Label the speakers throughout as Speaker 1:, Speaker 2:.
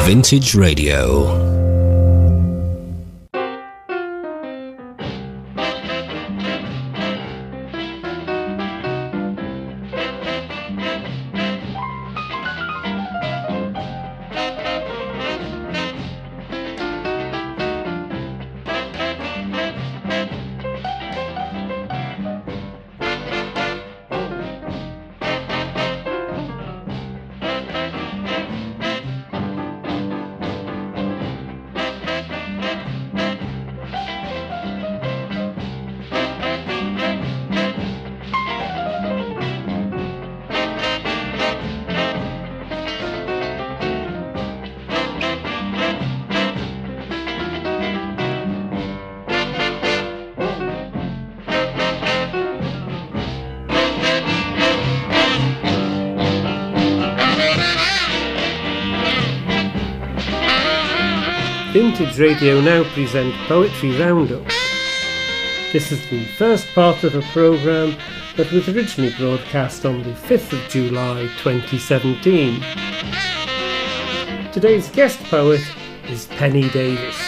Speaker 1: Vintage Radio.
Speaker 2: Radio now present Poetry Roundup. This is the first part of a programme that was originally broadcast on the 5th of July 2017. Today's guest poet is Penny Davis.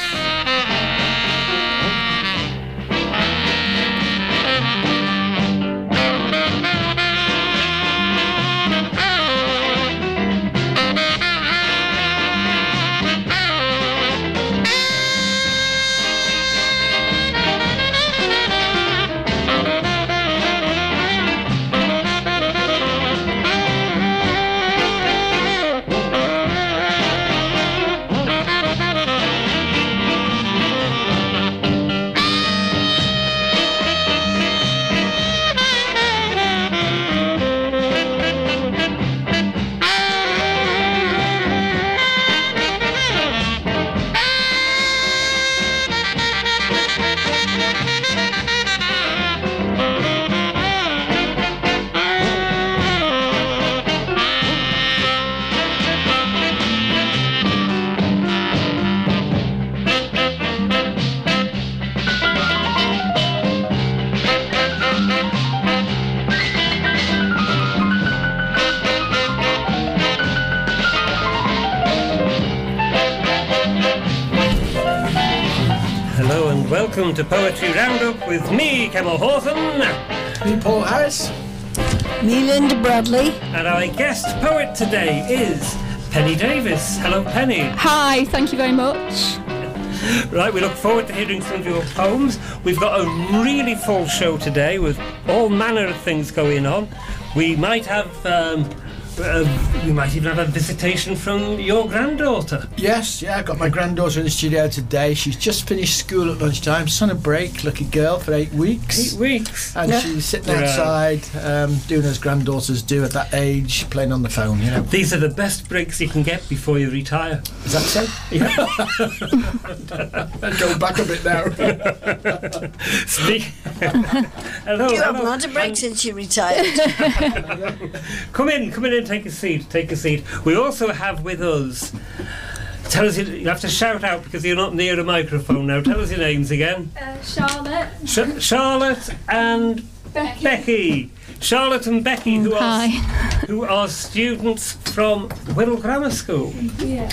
Speaker 2: Hello, Penny.
Speaker 3: Hi, thank you very much.
Speaker 2: Right, we look forward to hearing some of your poems. We've got a really full show today with all manner of things going on. We might have, um, uh, we might even have a visitation from your granddaughter.
Speaker 4: Yes, yeah, I've got my granddaughter in the studio today. She's just finished school at lunchtime. She's on a break, lucky girl, for eight weeks.
Speaker 2: Eight weeks.
Speaker 4: And she's sitting
Speaker 2: Right.
Speaker 4: outside, um, doing as granddaughters do at that age, playing on the phone, you know.
Speaker 2: These are the best breaks you can get before you retire.
Speaker 4: Is that so? Yeah. Go back a bit now.
Speaker 2: Speak. hello,
Speaker 5: You haven't
Speaker 2: hello.
Speaker 5: had a break since you retired.
Speaker 2: Come in, come in and take a seat. Take a seat. We also have with us. Tell us, your- you have to shout out because you're not near a microphone now. Tell us your names again.
Speaker 3: Uh, Charlotte,
Speaker 2: Sh- Charlotte and
Speaker 3: Becky.
Speaker 2: Becky. Charlotte and Becky, who are
Speaker 3: Hi.
Speaker 2: who are students from Whittle Grammar School,
Speaker 3: Yeah.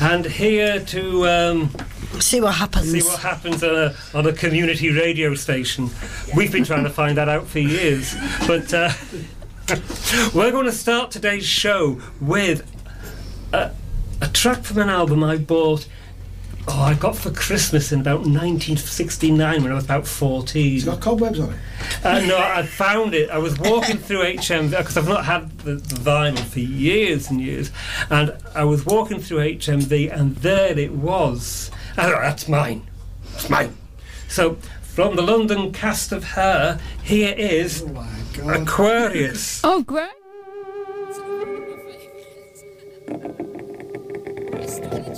Speaker 2: and here to um,
Speaker 5: See what happens.
Speaker 2: see what happens on a, on a community radio station. We've been trying to find that out for years, but uh, we're going to start today's show with a, a track from an album I bought. Oh, I got for Christmas in about 1969 when I was about 14.
Speaker 4: It's got cobwebs on it.
Speaker 2: Uh, no, I found it. I was walking through HMV because I've not had the, the vinyl for years and years, and I was walking through HMV, and there it was. Oh, that's mine. That's mine. So, from the London cast of Hair, here is
Speaker 4: Oh my god.
Speaker 2: Aquarius.
Speaker 3: Oh, great.
Speaker 6: Jupiter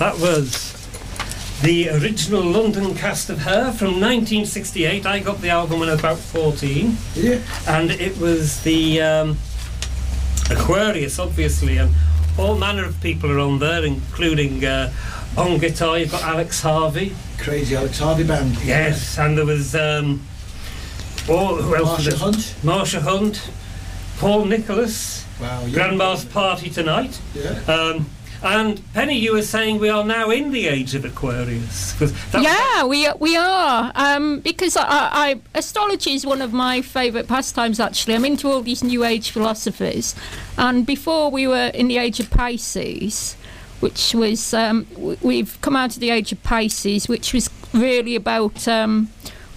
Speaker 6: that
Speaker 2: was the original London cast of Hair from 1968. I got the album when I was about 14.
Speaker 4: Yeah.
Speaker 2: And it was the um, Aquarius, obviously, and all manner of people are on there, including uh, on guitar, you've got Alex Harvey.
Speaker 4: Crazy Alex Harvey band.
Speaker 2: Yes, and there was. Um, oh, who else was
Speaker 4: Marsha? Hunt.
Speaker 2: Marsha Hunt, Paul Nicholas,
Speaker 4: Wow. yeah.
Speaker 2: Grandma's Party Tonight.
Speaker 4: Yeah.
Speaker 2: Um, and Penny, you were saying we are now in the age of Aquarius.
Speaker 3: Yeah, we we are um, because I, I, astrology is one of my favourite pastimes. Actually, I'm into all these New Age philosophers, and before we were in the age of Pisces, which was um, we've come out of the age of Pisces, which was really about. Um,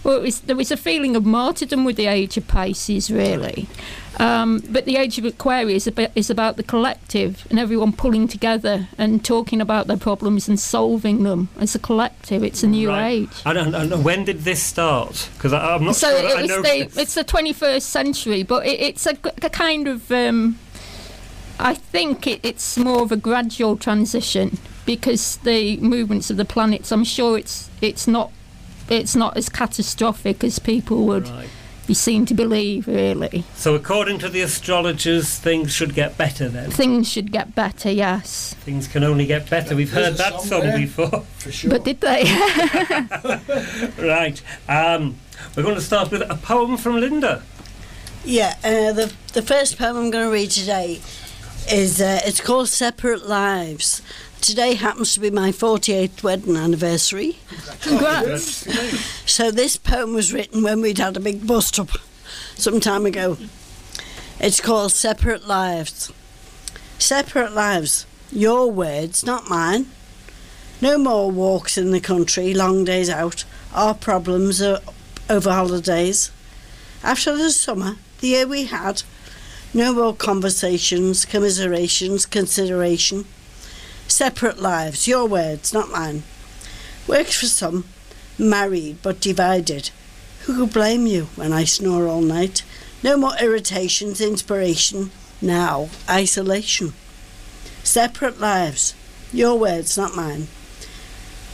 Speaker 3: well, was, there was a feeling of martyrdom with the age of Pisces, really. Um, but the age of Aquarius is about, is about the collective and everyone pulling together and talking about their problems and solving them as a collective. It's a new
Speaker 2: Right.
Speaker 3: age.
Speaker 2: I don't, I don't know when did this start? Because I'm not
Speaker 3: So
Speaker 2: sure
Speaker 3: it
Speaker 2: I
Speaker 3: was
Speaker 2: know.
Speaker 3: the, it's the 21st century, but it, it's a kind of. Um, I think it, it's more of a gradual transition because the movements of the planets. I'm sure it's it's not it's not as catastrophic as people would
Speaker 2: Right.
Speaker 3: Be seen to believe. Really,
Speaker 2: So according to the astrologers, things should get better then.
Speaker 3: things should get better. Yes,
Speaker 2: Things can only get better. We've
Speaker 4: There's
Speaker 2: heard that
Speaker 4: song
Speaker 2: song before.
Speaker 4: For sure.
Speaker 3: but did they?
Speaker 2: right. Um, we're going to start with a poem from Linda.
Speaker 5: Yeah, uh, the the first poem I'm going to read today is uh, it's called Separate Lives. Today happens to be my 48th wedding anniversary.
Speaker 3: Congrats.
Speaker 5: So this poem was written when we'd had a big bust up some time ago. It's called Separate Lives. Separate lives. Your words, not mine. No more walks in the country, long days out. Our problems are over holidays. After the summer, the year we had, no more conversations, commiserations, consideration. Separate lives, your words, not mine. Works for some, married but divided. Who could blame you when I snore all night? No more irritations, inspiration. Now, isolation. Separate lives. Your words, not mine.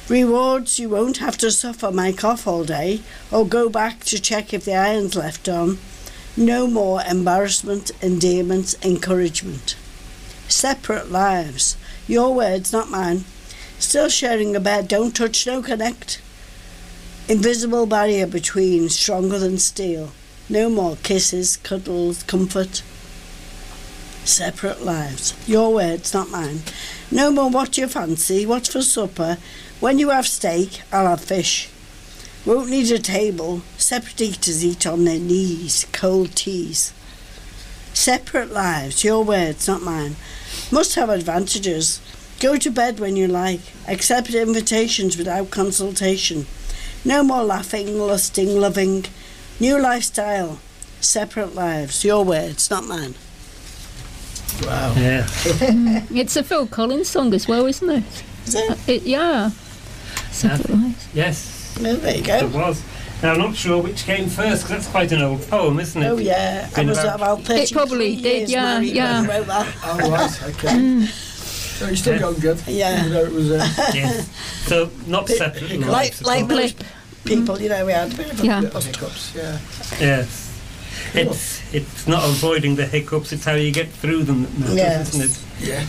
Speaker 5: Rewards, you won't have to suffer my cough all day or go back to check if the iron's left on. No more embarrassment, endearment, encouragement. Separate lives. Your words, not mine. Still sharing a bed, don't touch, no connect. Invisible barrier between, stronger than steel. No more kisses, cuddles, comfort. Separate lives. Your words, not mine. No more what you fancy, what's for supper. When you have steak, I'll have fish. Won't need a table. Separate eaters eat on their knees, cold teas. Separate lives, your words, not mine. Must have advantages. Go to bed when you like. Accept invitations without consultation. No more laughing, lusting, loving. New lifestyle. Separate lives, your words, not mine.
Speaker 4: Wow.
Speaker 2: Yeah.
Speaker 3: It's a Phil Collins song as well, isn't it?
Speaker 5: Is it?
Speaker 3: Uh, it yeah. Separate lives.
Speaker 2: Yes,
Speaker 5: Oh, there you go.
Speaker 2: it
Speaker 5: go.
Speaker 2: was. Now, I'm not sure which came first because that's quite an old poem, isn't it?
Speaker 5: Oh yeah, I was
Speaker 2: about-
Speaker 5: about 33
Speaker 3: It probably did,
Speaker 5: years
Speaker 3: yeah, yeah.
Speaker 5: I wrote that.
Speaker 4: Oh, right, okay. So you're still
Speaker 2: Yeah.
Speaker 4: going good.
Speaker 5: Yeah.
Speaker 4: Even though it was. Uh,
Speaker 2: Yes. So, not separate
Speaker 5: Like,
Speaker 2: lives.
Speaker 5: like
Speaker 2: all.
Speaker 5: those people, you know, we had a bit of a
Speaker 3: Yeah.
Speaker 4: yeah, hiccups, yeah.
Speaker 2: Yes. It's it's not avoiding the hiccups, it's how you get through them that matters,
Speaker 5: Yes.
Speaker 2: isn't it?
Speaker 4: Yeah.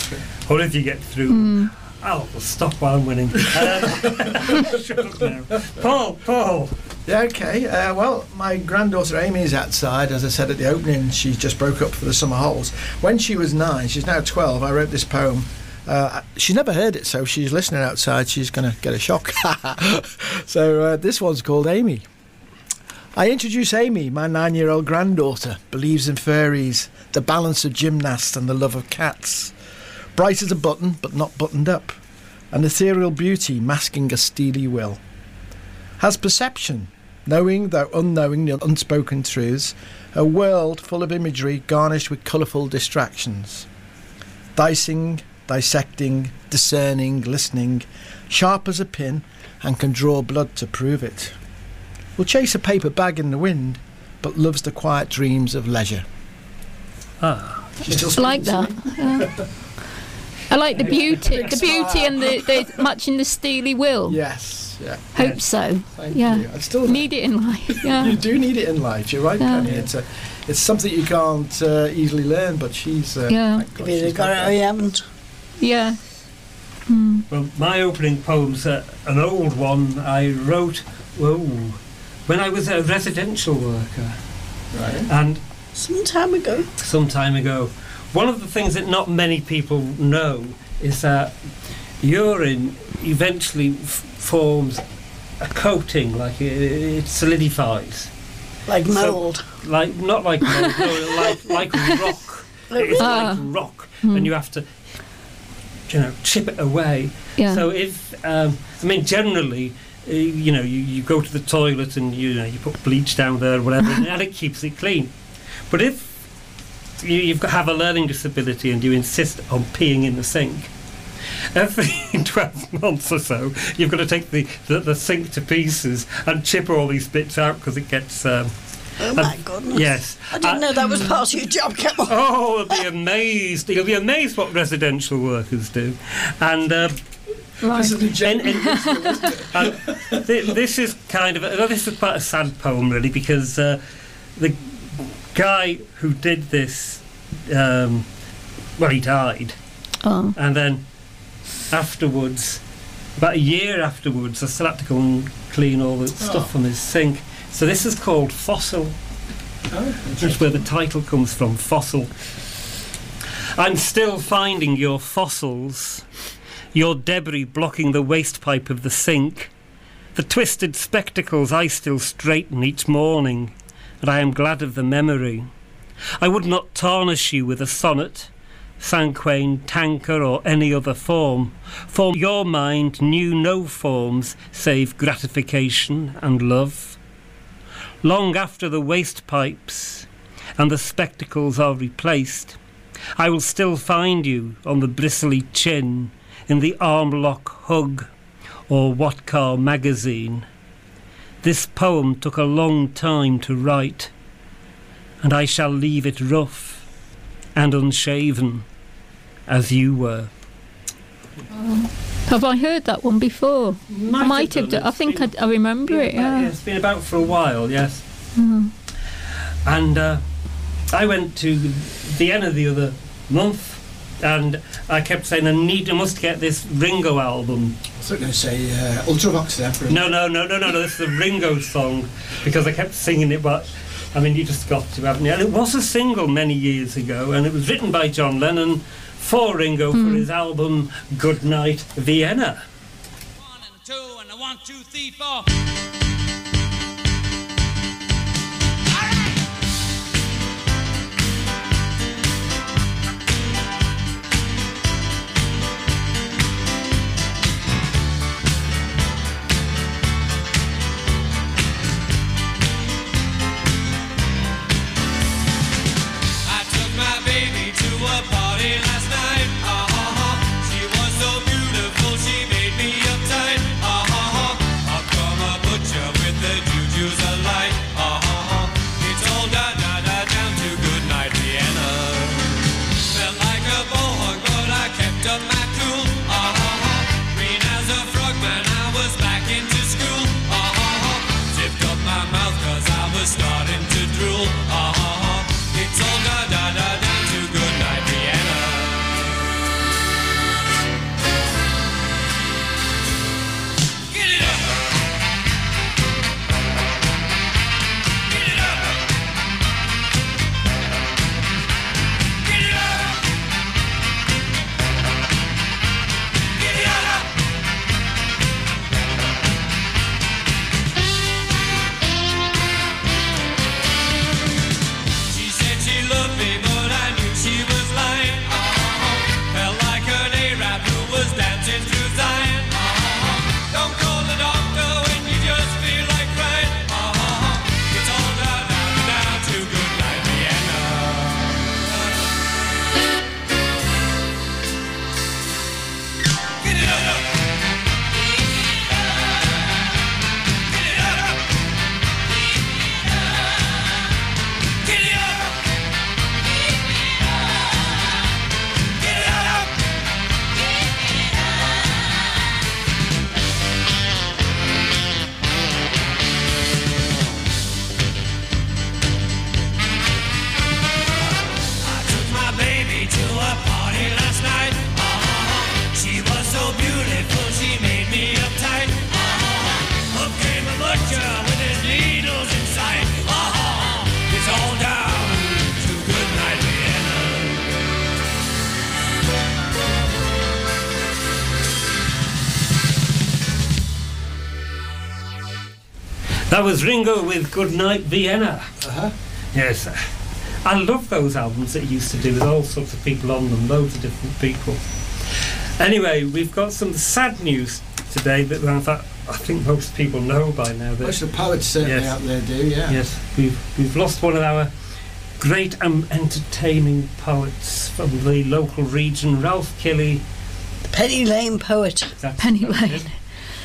Speaker 2: Or if you get through them. Oh, well, stop while I'm winning. Um, shut up now. Paul, Paul.
Speaker 4: Yeah, okay. Uh, well, my granddaughter Amy is outside. As I said at the opening, she just broke up for the summer holes. When she was nine, she's now 12, I wrote this poem. Uh, she's never heard it, so she's listening outside. She's going to get a shock. so uh, this one's called Amy. I introduce Amy, my nine year old granddaughter, believes in fairies, the balance of gymnast, and the love of cats. Bright as a button, but not buttoned up. An ethereal beauty masking a steely will has perception, knowing though unknowing the unspoken truths, a world full of imagery garnished with colourful distractions. Dicing, dissecting, discerning, listening, sharp as a pin, and can draw blood to prove it. Will chase a paper bag in the wind, but loves the quiet dreams of leisure.
Speaker 2: Ah,
Speaker 4: She's still
Speaker 3: like that. Yeah. I like the beauty, the beauty and the, the matching the steely will.
Speaker 4: Yes, yeah.
Speaker 3: Hope so.
Speaker 4: Thank
Speaker 3: Yeah.
Speaker 4: you. I still
Speaker 3: Need it in life. Yeah.
Speaker 4: You do need it in life. You're right,
Speaker 3: Yeah.
Speaker 4: Penny. It's a, it's something you can't uh, easily learn. But she's uh,
Speaker 3: Yeah.
Speaker 4: thank God
Speaker 5: Have you
Speaker 4: she's
Speaker 5: got it
Speaker 4: got
Speaker 5: or you haven't?
Speaker 3: Yeah. Hmm.
Speaker 2: well, my opening poem's uh, an old one I wrote, whoa, when I was a residential worker.
Speaker 4: Right.
Speaker 2: And
Speaker 5: Some time ago.
Speaker 2: some time ago. One of the things that not many people know is that urine eventually f- forms a coating, like it, it solidifies,
Speaker 5: Like
Speaker 2: So-
Speaker 5: mould.
Speaker 2: like not like mold, no, like like rock. It's
Speaker 3: Ah.
Speaker 2: like rock, and you have to, you know, chip it away.
Speaker 3: Yeah.
Speaker 2: So if um, I mean generally. uh, You know, you, you go to the toilet and you know you put bleach down there or whatever, and it keeps it clean. But if you, you've got have a learning disability and you insist on peeing in the sink, every 12 months or so, you've got to take the, the, the sink to pieces and chip all these bits out because it gets. Um,
Speaker 5: Oh my goodness.
Speaker 2: yes.
Speaker 5: I didn't
Speaker 2: Uh,
Speaker 5: know that was part of your job, come on.
Speaker 2: Oh, you'll be amazed. You'll be amazed what residential workers do. And uh,
Speaker 3: Right.
Speaker 4: This is the
Speaker 2: in,
Speaker 4: gen-
Speaker 2: in, and th- this is kind of a, this is quite a sad poem, really, because uh, the guy who did this, um, well, he died,
Speaker 3: Oh.
Speaker 2: and then afterwards, about a year afterwards, I still had to go and clean all the stuff from his sink. So this is called Fossil. That's where the title comes from, Fossil. I'm still finding your fossils, your debris blocking the waste pipe of the sink, the twisted spectacles I still straighten each morning, and I am glad of the memory. I would not tarnish you with a sonnet, cinquain, tanka, or any other form, for your mind knew no forms save gratification and love. Long after the waste pipes and the spectacles are replaced, I will still find you on the bristly chin in the armlock hug or What Car magazine. This poem took a long time to write, and I shall leave it rough and unshaven as you were.
Speaker 3: Have I heard that one before? I might have.
Speaker 2: done.
Speaker 3: I think
Speaker 2: been-
Speaker 3: I, I remember it.
Speaker 2: about-
Speaker 3: Yeah.
Speaker 2: It's been about for a while, yes.
Speaker 3: Mm.
Speaker 2: And uh, I went to Vienna the other month and I kept saying, I need, I must get this Ringo album.
Speaker 4: I was going to say uh, Ultravox there. For
Speaker 2: No, no, no, no, no, no. This is the Ringo song because I kept singing it, but I mean, you just got to, haven't you? And it was a single many years ago, and it was written by John Lennon for Ringo for his album Good Night Vienna.
Speaker 7: One and two and a one, two, three, four.
Speaker 2: That was Ringo with Good Night Vienna.
Speaker 4: Uh-huh.
Speaker 2: Yes. I love those albums that he used to do with all sorts of people on them, loads of different people. Anyway, we've got some sad news today that in fact, I think most people know by now. That,
Speaker 4: Most of the poets certainly
Speaker 2: Yes.
Speaker 4: out there do, yeah.
Speaker 2: Yes, we've we've lost one of our great and entertaining poets from the local region, Ralph Killy.
Speaker 5: Penny Lane poet.
Speaker 2: That's-
Speaker 3: Penny
Speaker 2: that's
Speaker 3: Lane.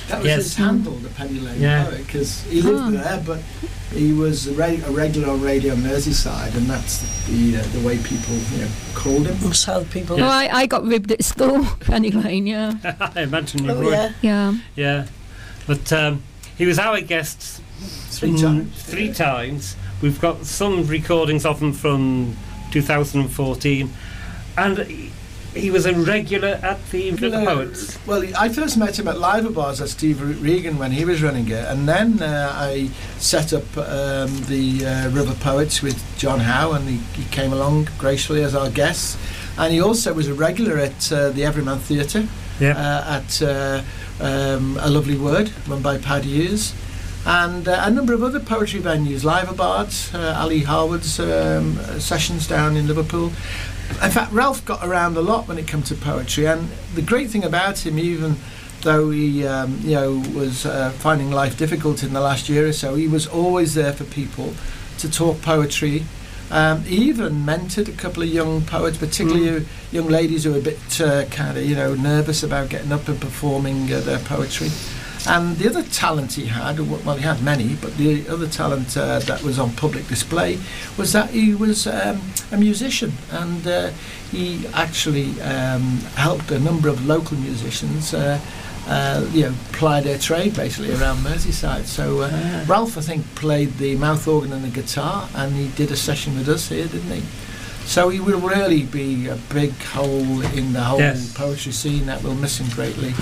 Speaker 2: It.
Speaker 4: That was
Speaker 2: Yes.
Speaker 4: his handle, the Penny Lane
Speaker 2: Yeah.
Speaker 4: poet, because he lived
Speaker 3: Oh.
Speaker 4: there, but he was a, re- a regular on Radio Merseyside, and that's the uh, the way people you know called him.
Speaker 5: That's how people.
Speaker 3: Oh, I, I got ribbed at school, Penny Lane, yeah.
Speaker 2: I imagine you
Speaker 5: Oh
Speaker 2: would.
Speaker 5: yeah.
Speaker 3: Yeah.
Speaker 2: Yeah. But um, he was our guest
Speaker 4: Three
Speaker 2: mm,
Speaker 4: times.
Speaker 2: Three times. We've got some recordings of him from 2014, and he, was a regular at the River
Speaker 4: No,
Speaker 2: Poets.
Speaker 4: Well, I first met him at Live Bards at Steve Regan when he was running it, and then uh, I set up um, the uh, River Poets with John Howe, and he, he came along gracefully as our guest. And he also was a regular at uh, the Everyman Theatre
Speaker 2: Yeah.
Speaker 4: uh, at uh, um, A Lovely Word, run by Paddy Hughes. And uh, a number of other poetry venues, Live Bards, uh, Ali Harwood's um, sessions down in Liverpool. In fact, Ralph got around a lot when it came to poetry, and the great thing about him, even though he, um, you know, was uh, finding life difficult in the last year or so, he was always there for people to talk poetry. Um, he even mentored a couple of young poets, particularly young ladies who were a bit uh, kind of, you know, nervous about getting up and performing uh, their poetry. And the other talent he had, well, he had many, but the other talent uh, that was on public display was that he was um, a musician and uh, he actually um, helped a number of local musicians. Uh, uh, you know, ply their trade basically around Merseyside. So uh, Ralph, I think, played the mouth organ and the guitar, and he did a session with us here, didn't he? So he will really be a big hole in the whole
Speaker 2: Yes.
Speaker 4: poetry scene that we'll miss him greatly.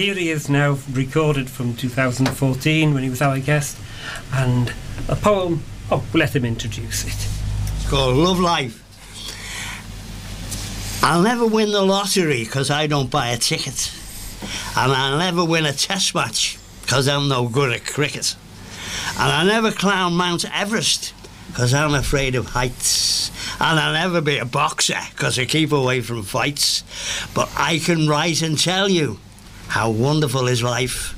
Speaker 2: Here he is now, recorded from 2014 when he was our guest, and a poem. Oh, let him introduce it.
Speaker 8: It's called Love Life. I'll never win the lottery because I don't buy a ticket. And I'll never win a test match because I'm no good at cricket. And I'll never climb Mount Everest because I'm afraid of heights. And I'll never be a boxer because I keep away from fights. But I can write and tell you how wonderful is life.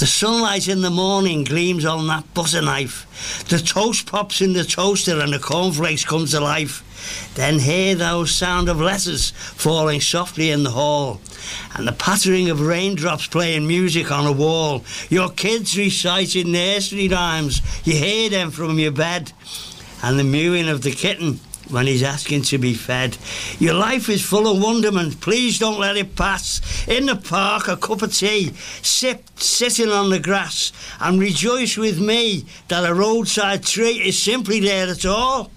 Speaker 8: The sunlight in the morning gleams on that butter knife. The toast pops in the toaster and the cornflakes come to life. Then hear those sound of letters falling softly in the hall. And the pattering of raindrops playing music on a wall. Your kids reciting nursery rhymes. You hear them from your bed. And the mewing of the kitten when he's asking to be fed. Your life is full of wonderment. Please don't let it pass. In the park, a cup of tea, sip, sitting on the grass, and rejoice with me that a roadside tree is simply there at all.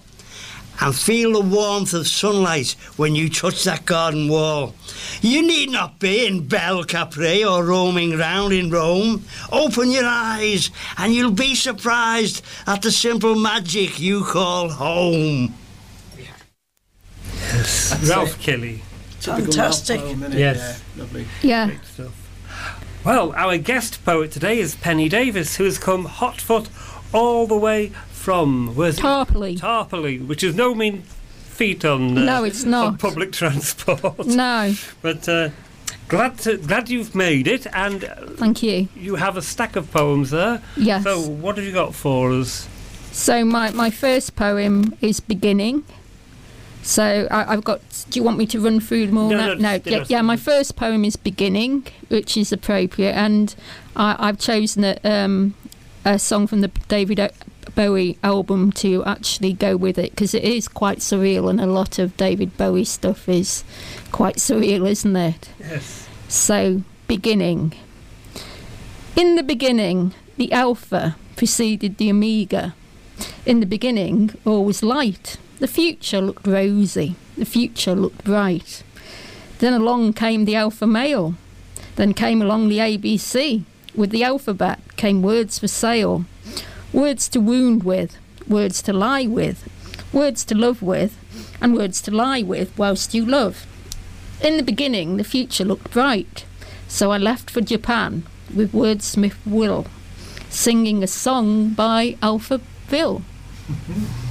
Speaker 8: And feel the warmth of sunlight when you touch that garden wall. You need not be in Bel Capri or roaming round in Rome. Open your eyes and you'll be surprised at the simple magic you call home.
Speaker 2: Ralph Kelly.
Speaker 4: Typical
Speaker 5: Fantastic.
Speaker 4: Ralph poem.
Speaker 2: Yes.
Speaker 4: Yeah, lovely.
Speaker 3: Yeah.
Speaker 2: Great stuff. Well, our guest poet today is Penny Davis, who has come hot foot all the way from where's it?
Speaker 3: Tarpley.
Speaker 2: Tarpley, which is no mean feat on uh,
Speaker 3: No, it's
Speaker 2: on
Speaker 3: not.
Speaker 2: public transport.
Speaker 3: No,
Speaker 2: But uh, glad to, glad you've made it, and uh,
Speaker 3: thank you.
Speaker 2: you have a stack of poems there.
Speaker 3: Yes.
Speaker 2: So what have you got for us?
Speaker 3: So my, my first poem is beginning. So I, I've got. Do you want me to run through them all?
Speaker 2: No,
Speaker 3: now?
Speaker 2: no,
Speaker 3: no. Yeah, yeah, my first poem is beginning, which is appropriate, and I, I've chosen a, um, a song from the David O- Bowie album to actually go with it because it is quite surreal, and a lot of David Bowie stuff is quite surreal, isn't it?
Speaker 2: Yes.
Speaker 3: So, beginning. In the beginning, the Alpha preceded the Omega. In the beginning, all was light. The future looked rosy. The future looked bright. Then along came the Alpha male. Then came along the ABC. With the alphabet came words for sale. Words to wound with, words to lie with, words to love with, and words to lie with whilst you love. In the beginning, the future looked bright, so I left for Japan with Wordsmith Will, singing a song by Alphaville.
Speaker 9: vision.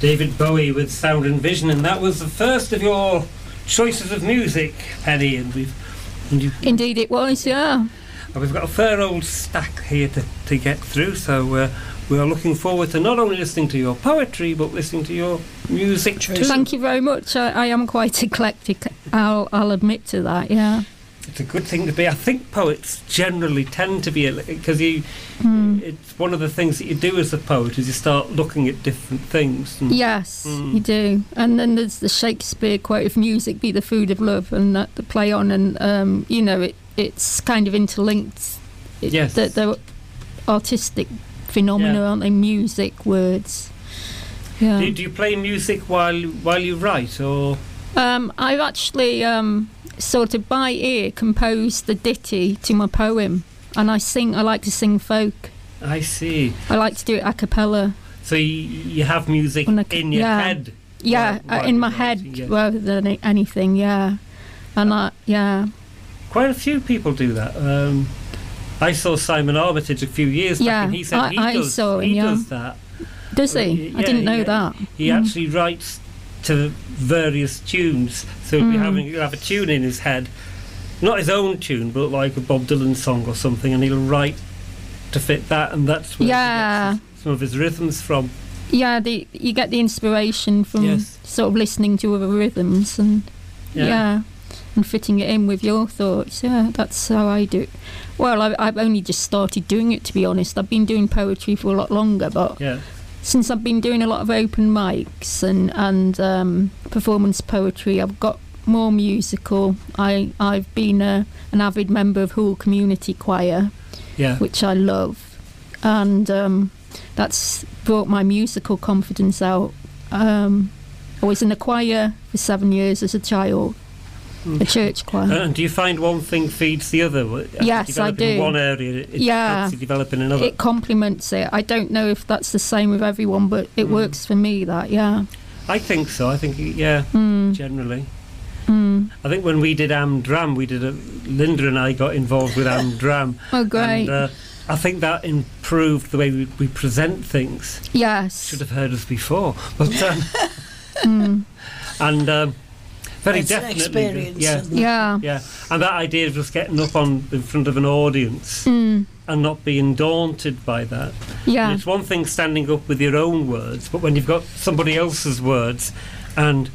Speaker 2: David Bowie with Sound and Vision, and that was the first of your choices of music, Penny. And we've and you,
Speaker 3: Indeed, it was. Yeah.
Speaker 2: and we've got a fair old stack here to, to get through. So uh, we are looking forward to not only listening to your poetry, but listening to your music too.
Speaker 3: Thank you very much. I, I am quite eclectic. I'll I'll admit to that. Yeah.
Speaker 2: It's a good thing to be. I think poets generally tend to be because you.
Speaker 3: Mm.
Speaker 2: It's one of the things that you do as a poet is you start looking at different things. And,
Speaker 3: Yes,
Speaker 2: Mm.
Speaker 3: you do. And then there's the Shakespeare quote: "If music be the food of love," and that the play on, and um, you know, it it's kind of interlinked. It,
Speaker 2: Yes.
Speaker 3: the, the artistic phenomena,
Speaker 2: Yeah.
Speaker 3: aren't they? Music, words. Yeah.
Speaker 2: Do, do you play music while while you write, or
Speaker 3: Um, I've actually um, sort of by ear compose the ditty to my poem, and I sing. I like to sing folk.
Speaker 2: I see?
Speaker 3: I like to do it a cappella.
Speaker 2: So you, you have music in your
Speaker 3: yeah.
Speaker 2: head.
Speaker 3: Yeah, uh, in my head
Speaker 2: yeah.
Speaker 3: rather than anything. Yeah, and I yeah.
Speaker 2: Quite a few people do that. Um, I saw Simon Armitage a few years back,
Speaker 3: Yeah,
Speaker 2: and he said
Speaker 3: I-
Speaker 2: he
Speaker 3: I
Speaker 2: does.
Speaker 3: saw him,
Speaker 2: he
Speaker 3: yeah.
Speaker 2: does that.
Speaker 3: Does he?
Speaker 2: Uh,
Speaker 3: I didn't know
Speaker 2: yeah.
Speaker 3: that.
Speaker 2: He
Speaker 3: Mm.
Speaker 2: actually writes to various tunes. So he'll be
Speaker 3: Mm.
Speaker 2: having he'll have a tune in his head, not his own tune, but like a Bob Dylan song or something, and he'll write to fit that, and that's where he
Speaker 3: Yeah.
Speaker 2: gets some of his rhythms from.
Speaker 3: Yeah, the you get the inspiration from
Speaker 2: Yes.
Speaker 3: sort of listening to other rhythms and
Speaker 2: Yeah.
Speaker 3: yeah. and fitting it in with your thoughts. Yeah, that's how I do it. Well, I, I've only just started doing it to be honest. I've been doing poetry for a lot longer, but
Speaker 2: Yeah.
Speaker 3: Since I've been doing a lot of open mics and and um, performance poetry, I've got more musical. I I've been a, an avid member of Hoole Community Choir,
Speaker 2: Yeah.
Speaker 3: which I love, and um, that's brought my musical confidence out. Um, I was in a choir for seven years as a child, a church choir.
Speaker 2: And do you find one thing feeds the other? As you
Speaker 3: Yes, I
Speaker 2: develop in
Speaker 3: do.
Speaker 2: one area, it
Speaker 3: Yeah.
Speaker 2: helps you develop in another.
Speaker 3: It complements it. I don't know if that's the same with everyone, but it
Speaker 2: Mm.
Speaker 3: works for me. That yeah.
Speaker 2: I think so. I think yeah,
Speaker 3: Mm.
Speaker 2: generally.
Speaker 3: Mm.
Speaker 2: I think when we did Amdram, we did a, Linda and I got involved with Amdram.
Speaker 3: Oh, great.
Speaker 2: And, uh, I think that improved the way we, we present things.
Speaker 3: Yes.
Speaker 2: Should have heard us before, but um,
Speaker 3: Mm.
Speaker 2: and um, very
Speaker 5: It's an
Speaker 2: definitely,
Speaker 5: experience,
Speaker 2: yeah.
Speaker 3: Yeah.
Speaker 2: yeah. And that idea of just getting up on in front of an audience
Speaker 3: Mm.
Speaker 2: and not being daunted by that.
Speaker 3: Yeah.
Speaker 2: And it's one thing standing up with your own words, but when you've got somebody else's words, and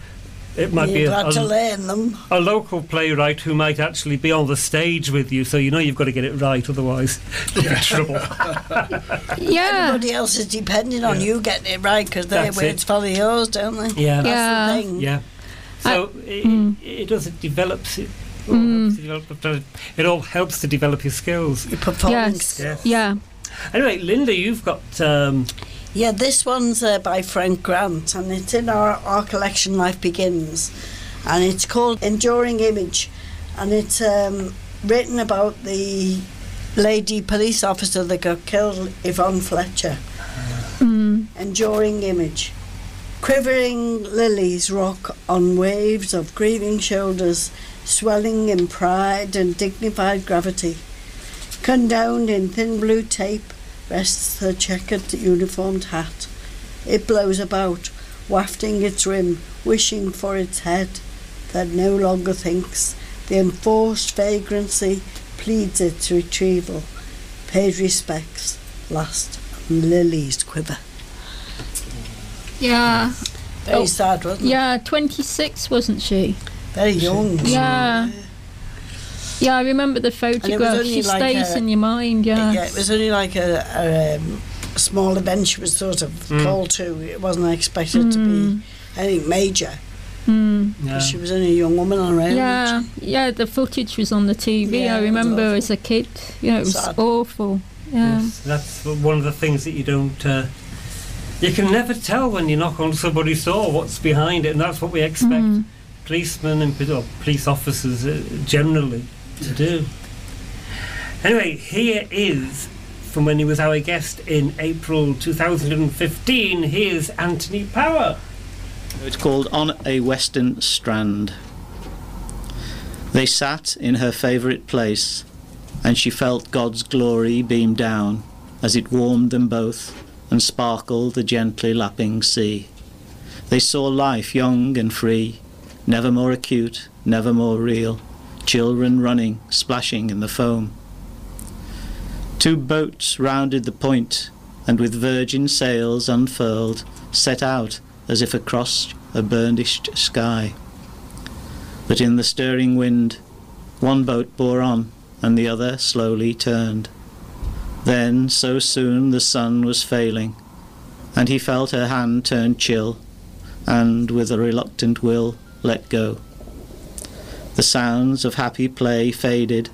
Speaker 2: it might be
Speaker 5: You've
Speaker 2: a,
Speaker 5: had to
Speaker 2: a,
Speaker 5: learn them.
Speaker 2: a local playwright who might actually be on the stage with you, so you know you've got to get it right, otherwise you'll be in trouble.
Speaker 3: Yeah.
Speaker 5: Everybody else is depending on you getting it right because their
Speaker 2: That's
Speaker 5: words follow yours, don't they?
Speaker 2: Yeah.
Speaker 5: That's
Speaker 3: Yeah.
Speaker 5: the thing.
Speaker 2: Yeah. So it,
Speaker 3: mm.
Speaker 2: it does it develops it. well, helps develop- It all helps to develop your skills.
Speaker 5: Your performance
Speaker 3: Yes.
Speaker 5: skills.
Speaker 3: Yeah.
Speaker 2: Anyway, Linda, you've got um,
Speaker 5: Yeah, this one's uh, by Frank Grant and it's in our, our collection Life Begins and it's called Enduring Image and it's um, written about the lady police officer that got killed, Yvonne Fletcher.
Speaker 3: Mm.
Speaker 5: Enduring Image. Quivering lilies rock on waves of grieving shoulders, swelling in pride and dignified gravity. Condowned in thin blue tape rests her checkered uniformed hat. It blows about, wafting its rim, wishing for its head, that no longer thinks. The enforced vagrancy pleads its retrieval. Paid respects, last lilies quiver.
Speaker 3: Yeah.
Speaker 5: Very
Speaker 3: Oh,
Speaker 5: sad, wasn't it?
Speaker 3: Yeah. Twenty six, wasn't she?
Speaker 5: Very young.
Speaker 3: Yeah. Yeah, I remember the photograph.
Speaker 5: only
Speaker 3: She
Speaker 5: like
Speaker 3: stays
Speaker 5: a-
Speaker 3: in your mind. Yeah.
Speaker 5: Yeah, it was only like a, a, um, small event she was sort of
Speaker 2: Mm.
Speaker 5: called to. It wasn't expected to
Speaker 3: Mm.
Speaker 5: be anything major.
Speaker 3: Mm.
Speaker 2: yeah.
Speaker 5: She was only a young woman on her own.
Speaker 3: Yeah, yeah. The footage was on the TV.
Speaker 5: Yeah,
Speaker 3: I remember as a kid. You know, it was
Speaker 5: Sad.
Speaker 3: awful. Yeah.
Speaker 2: Yes, that's one of the things that you don't. Uh, you can never tell when you knock on somebody's door what's behind it, and that's what we expect
Speaker 3: Mm.
Speaker 2: policemen and or police officers uh, generally to do. Anyway, here is from when he was our guest in April 2015. Here's Anthony Power.
Speaker 10: It's called On a Western Strand. They sat in her favourite place, and she felt God's glory beam down as it warmed them both and sparkled the gently lapping sea. They saw life young and free, never more acute, never more real, children running, splashing in the foam. Two boats rounded the point, and with virgin sails unfurled, set out as if across a burnished sky. But in the stirring wind, one boat bore on, and the other slowly turned. Then, so soon the sun was failing, and he felt her hand turn chill, and with a reluctant will let go. The sounds of happy play faded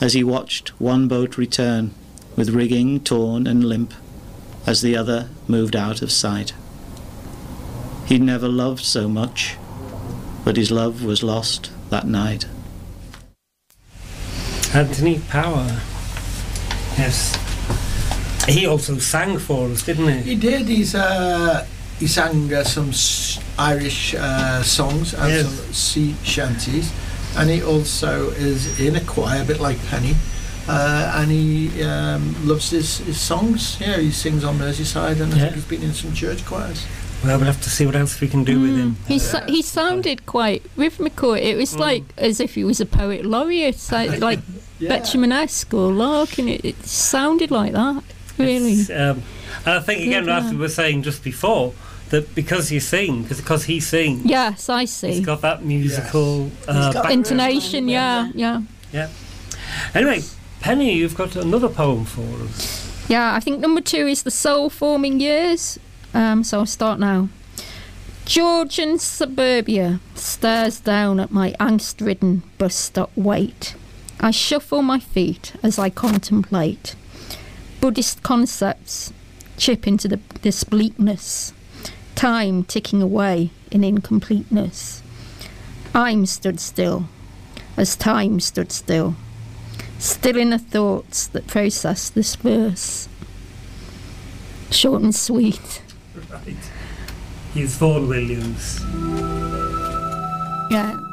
Speaker 10: as he watched one boat return, with rigging torn and limp, as the other moved out of sight. He'd never loved so much, but his love was lost that night.
Speaker 2: Anthony Power. Yes. He also sang for us, didn't he?
Speaker 4: He did. He's uh, he sang uh, some s- Irish uh, songs and
Speaker 2: Yes.
Speaker 4: some sea shanties, and he also is in a choir, a bit like Penny. Uh, and he um, loves his, his songs. Yeah, he sings on Merseyside, and I
Speaker 2: Yeah.
Speaker 4: think he's been in some church choirs.
Speaker 2: Well, we'll have to see what else we can do with him.
Speaker 3: He, so- he sounded quite rhythmical. It was
Speaker 2: Mm.
Speaker 3: like as if he was a poet laureate, like, like
Speaker 4: Yeah.
Speaker 3: Betjeman-esque or Larkin. It, it sounded like that, really.
Speaker 2: Um, and I think again,
Speaker 3: Yeah.
Speaker 2: as we were saying just before, that because you sing, because he sings,
Speaker 3: Yes, I see.
Speaker 2: He's got that musical uh,
Speaker 4: got-
Speaker 2: background.
Speaker 3: Intonation, yeah, yeah. Yeah.
Speaker 2: Anyway, Penny, you've got another poem for us.
Speaker 3: Yeah, I think number two is the soul forming years. Um, so I'll start now. Georgian suburbia stares down at my angst ridden bus stop wait. I shuffle my feet as I contemplate. Buddhist concepts chip into the, this bleakness. Time ticking away in incompleteness. I'm stood still as time stood still still in the thoughts that process this verse. Short and sweet.
Speaker 2: Right. He's Vaughan Williams.
Speaker 3: Yeah.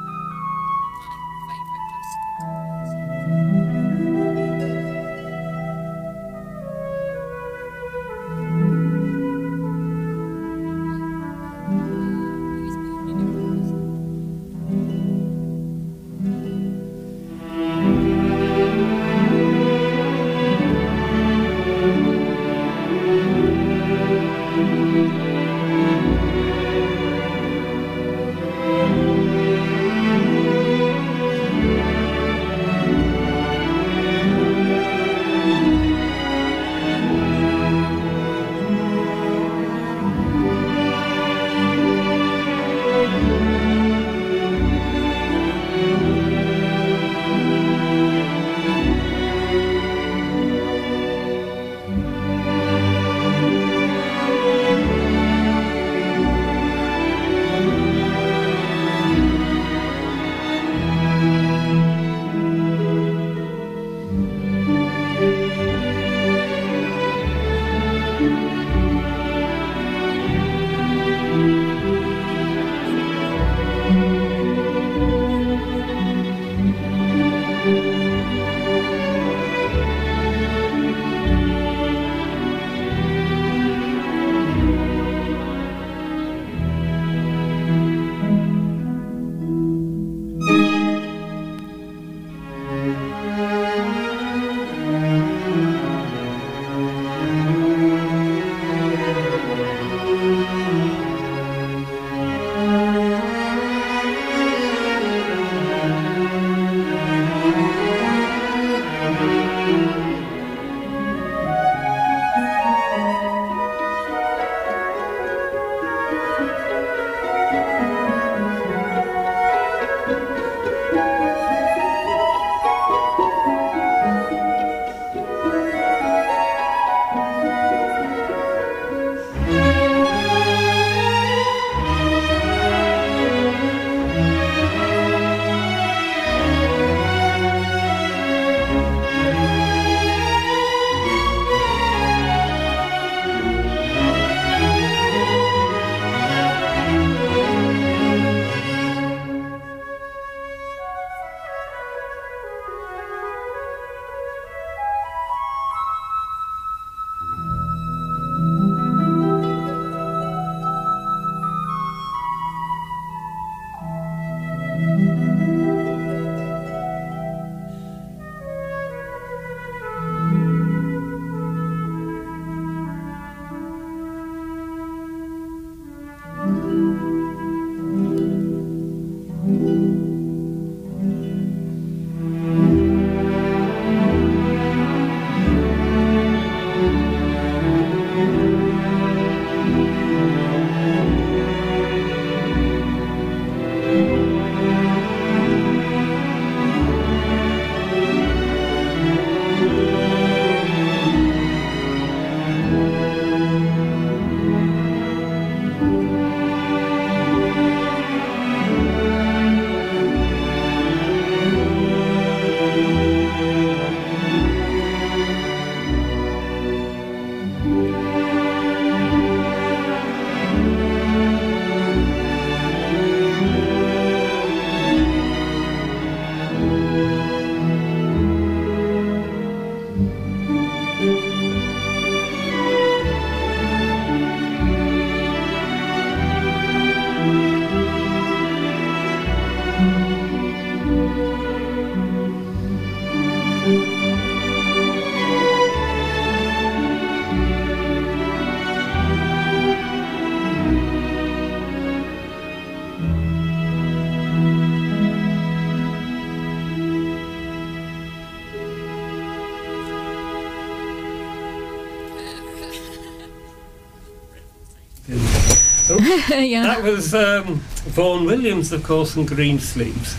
Speaker 3: yeah.
Speaker 2: That was um, Vaughan Williams, of course, and Greensleeves.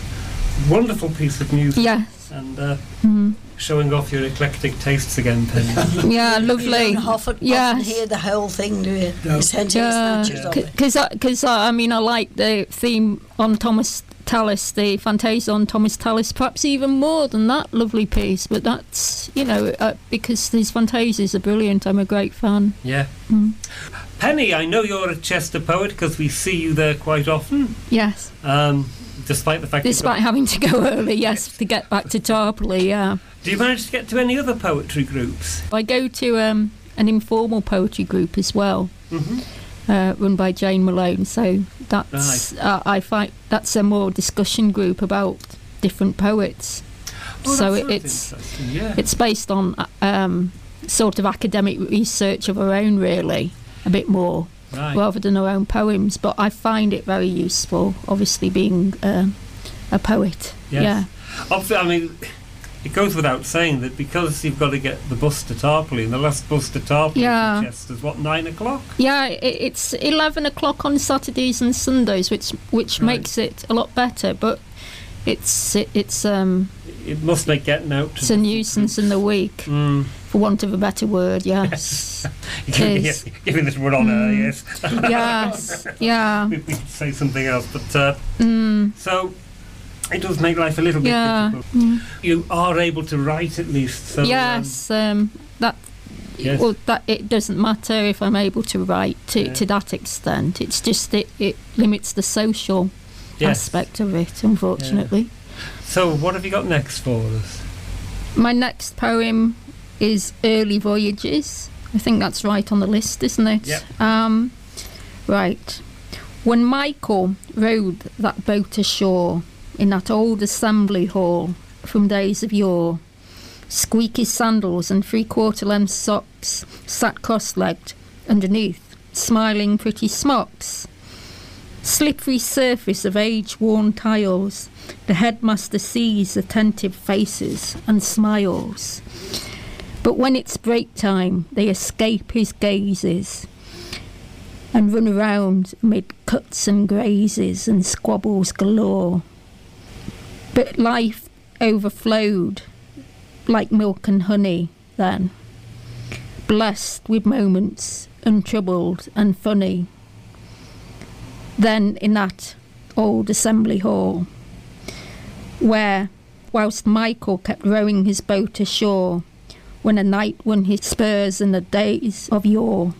Speaker 2: Wonderful piece of music.
Speaker 3: Yes.
Speaker 2: And uh,
Speaker 3: Mm.
Speaker 2: showing off your eclectic tastes again, Penny.
Speaker 3: Yeah, lovely.
Speaker 5: You don't often,
Speaker 3: Yes.
Speaker 5: often hear the whole thing, do you?
Speaker 4: No.
Speaker 5: You tend to hear snatches of it.
Speaker 3: Because I, cause I, I mean, I like the theme on Thomas Tallis, the Fantasia on Thomas Tallis, perhaps even more than that lovely piece. But that's, you know, uh, because these Fantasias are brilliant. I'm a great fan.
Speaker 2: Yeah.
Speaker 3: Mm.
Speaker 2: Penny, I know you're a Chester poet because we see you there quite often.
Speaker 3: Yes.
Speaker 2: Um, despite the fact
Speaker 3: Despite having to go early, yes, to get back to Tarporley, yeah.
Speaker 2: Do you manage to get to any other poetry groups?
Speaker 3: I go to um, an informal poetry group as well,
Speaker 2: hmm
Speaker 3: uh, run by Jane Malone. So that's uh, I find that's a more discussion group about different poets.
Speaker 2: Oh,
Speaker 3: so it, it's
Speaker 2: yeah.
Speaker 3: it's based on um, sort of academic research of our own, really, a bit more
Speaker 2: right.
Speaker 3: rather than our own poems. But I find it very useful, obviously being um, a poet.
Speaker 2: Yes.
Speaker 3: Yeah.
Speaker 2: Obviously, I mean, it goes without saying that because you've got to get the bus to Tarporley, and the last bus to Tarporley
Speaker 3: Yeah.
Speaker 2: Chester's what nine o'clock.
Speaker 3: Yeah, i it's eleven o'clock on Saturdays and Sundays, which which
Speaker 2: Right.
Speaker 3: makes it a lot better. But it's it, it's um
Speaker 2: It must make getting out. To
Speaker 3: it's a nuisance in the week,
Speaker 2: Mm.
Speaker 3: for want of a better word. Yes, Yes.
Speaker 2: giving this word on
Speaker 3: Mm.
Speaker 2: yes.
Speaker 3: yes, yeah,
Speaker 2: we, we could say something else, but uh,
Speaker 3: mm,
Speaker 2: so it does make life a little bit
Speaker 3: yeah,
Speaker 2: difficult.
Speaker 3: mm.
Speaker 2: You are able to write at least. So, um,
Speaker 3: yes. Um, that
Speaker 2: Yes.
Speaker 3: well, that it doesn't matter if I'm able to write to
Speaker 2: Yeah.
Speaker 3: to that extent. It's just it it limits the social
Speaker 2: yes.
Speaker 3: aspect of it, unfortunately.
Speaker 2: So what have you got next for us?
Speaker 3: My next poem is Early Voyages. I think that's right on the list, isn't it?
Speaker 2: Yep.
Speaker 3: Um, right. When Michael rowed that boat ashore in that old assembly hall from days of yore, squeaky sandals and three quarter length socks sat cross legged underneath, smiling pretty smocks. Slippery surface of age worn tiles, the headmaster sees attentive faces and smiles. But when it's break time, they escape his gazes and run around amid cuts and grazes and squabbles galore. But life overflowed like milk and honey then, blessed with moments untroubled and funny. Then in that old assembly hall, where, whilst Michael kept rowing his boat ashore, when a knight won his spurs in the days of yore.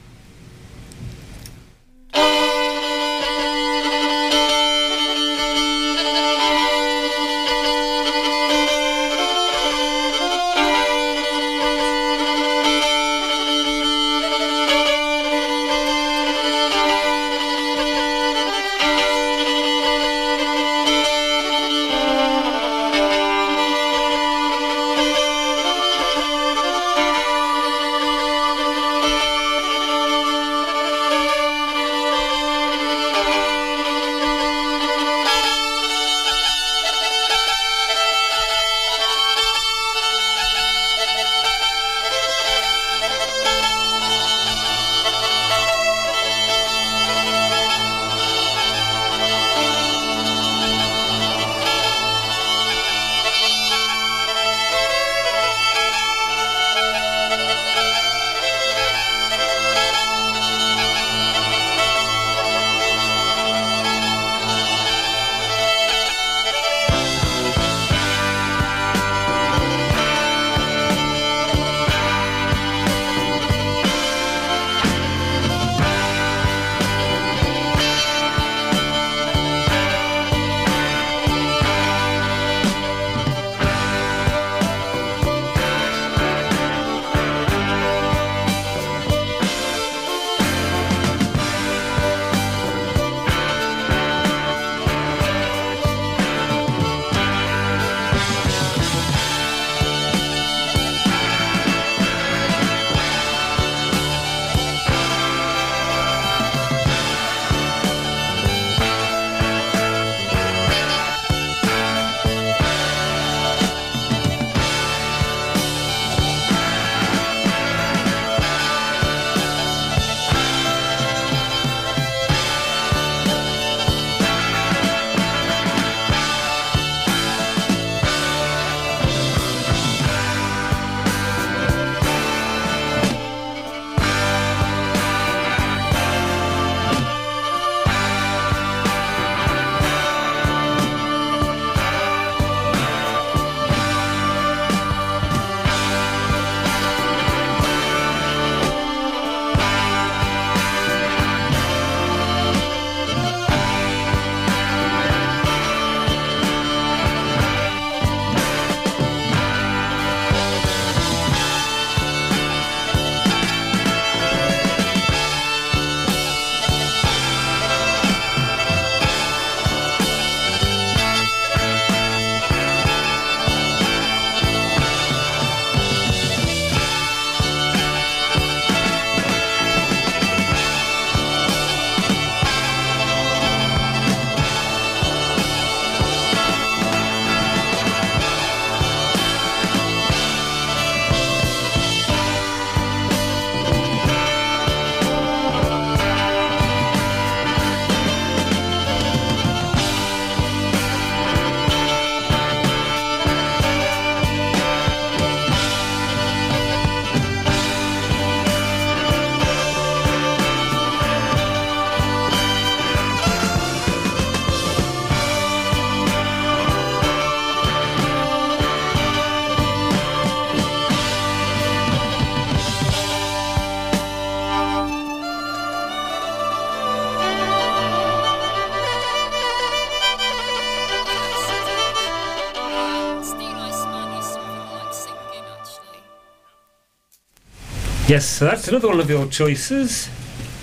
Speaker 2: Yes, so that's another one of your choices.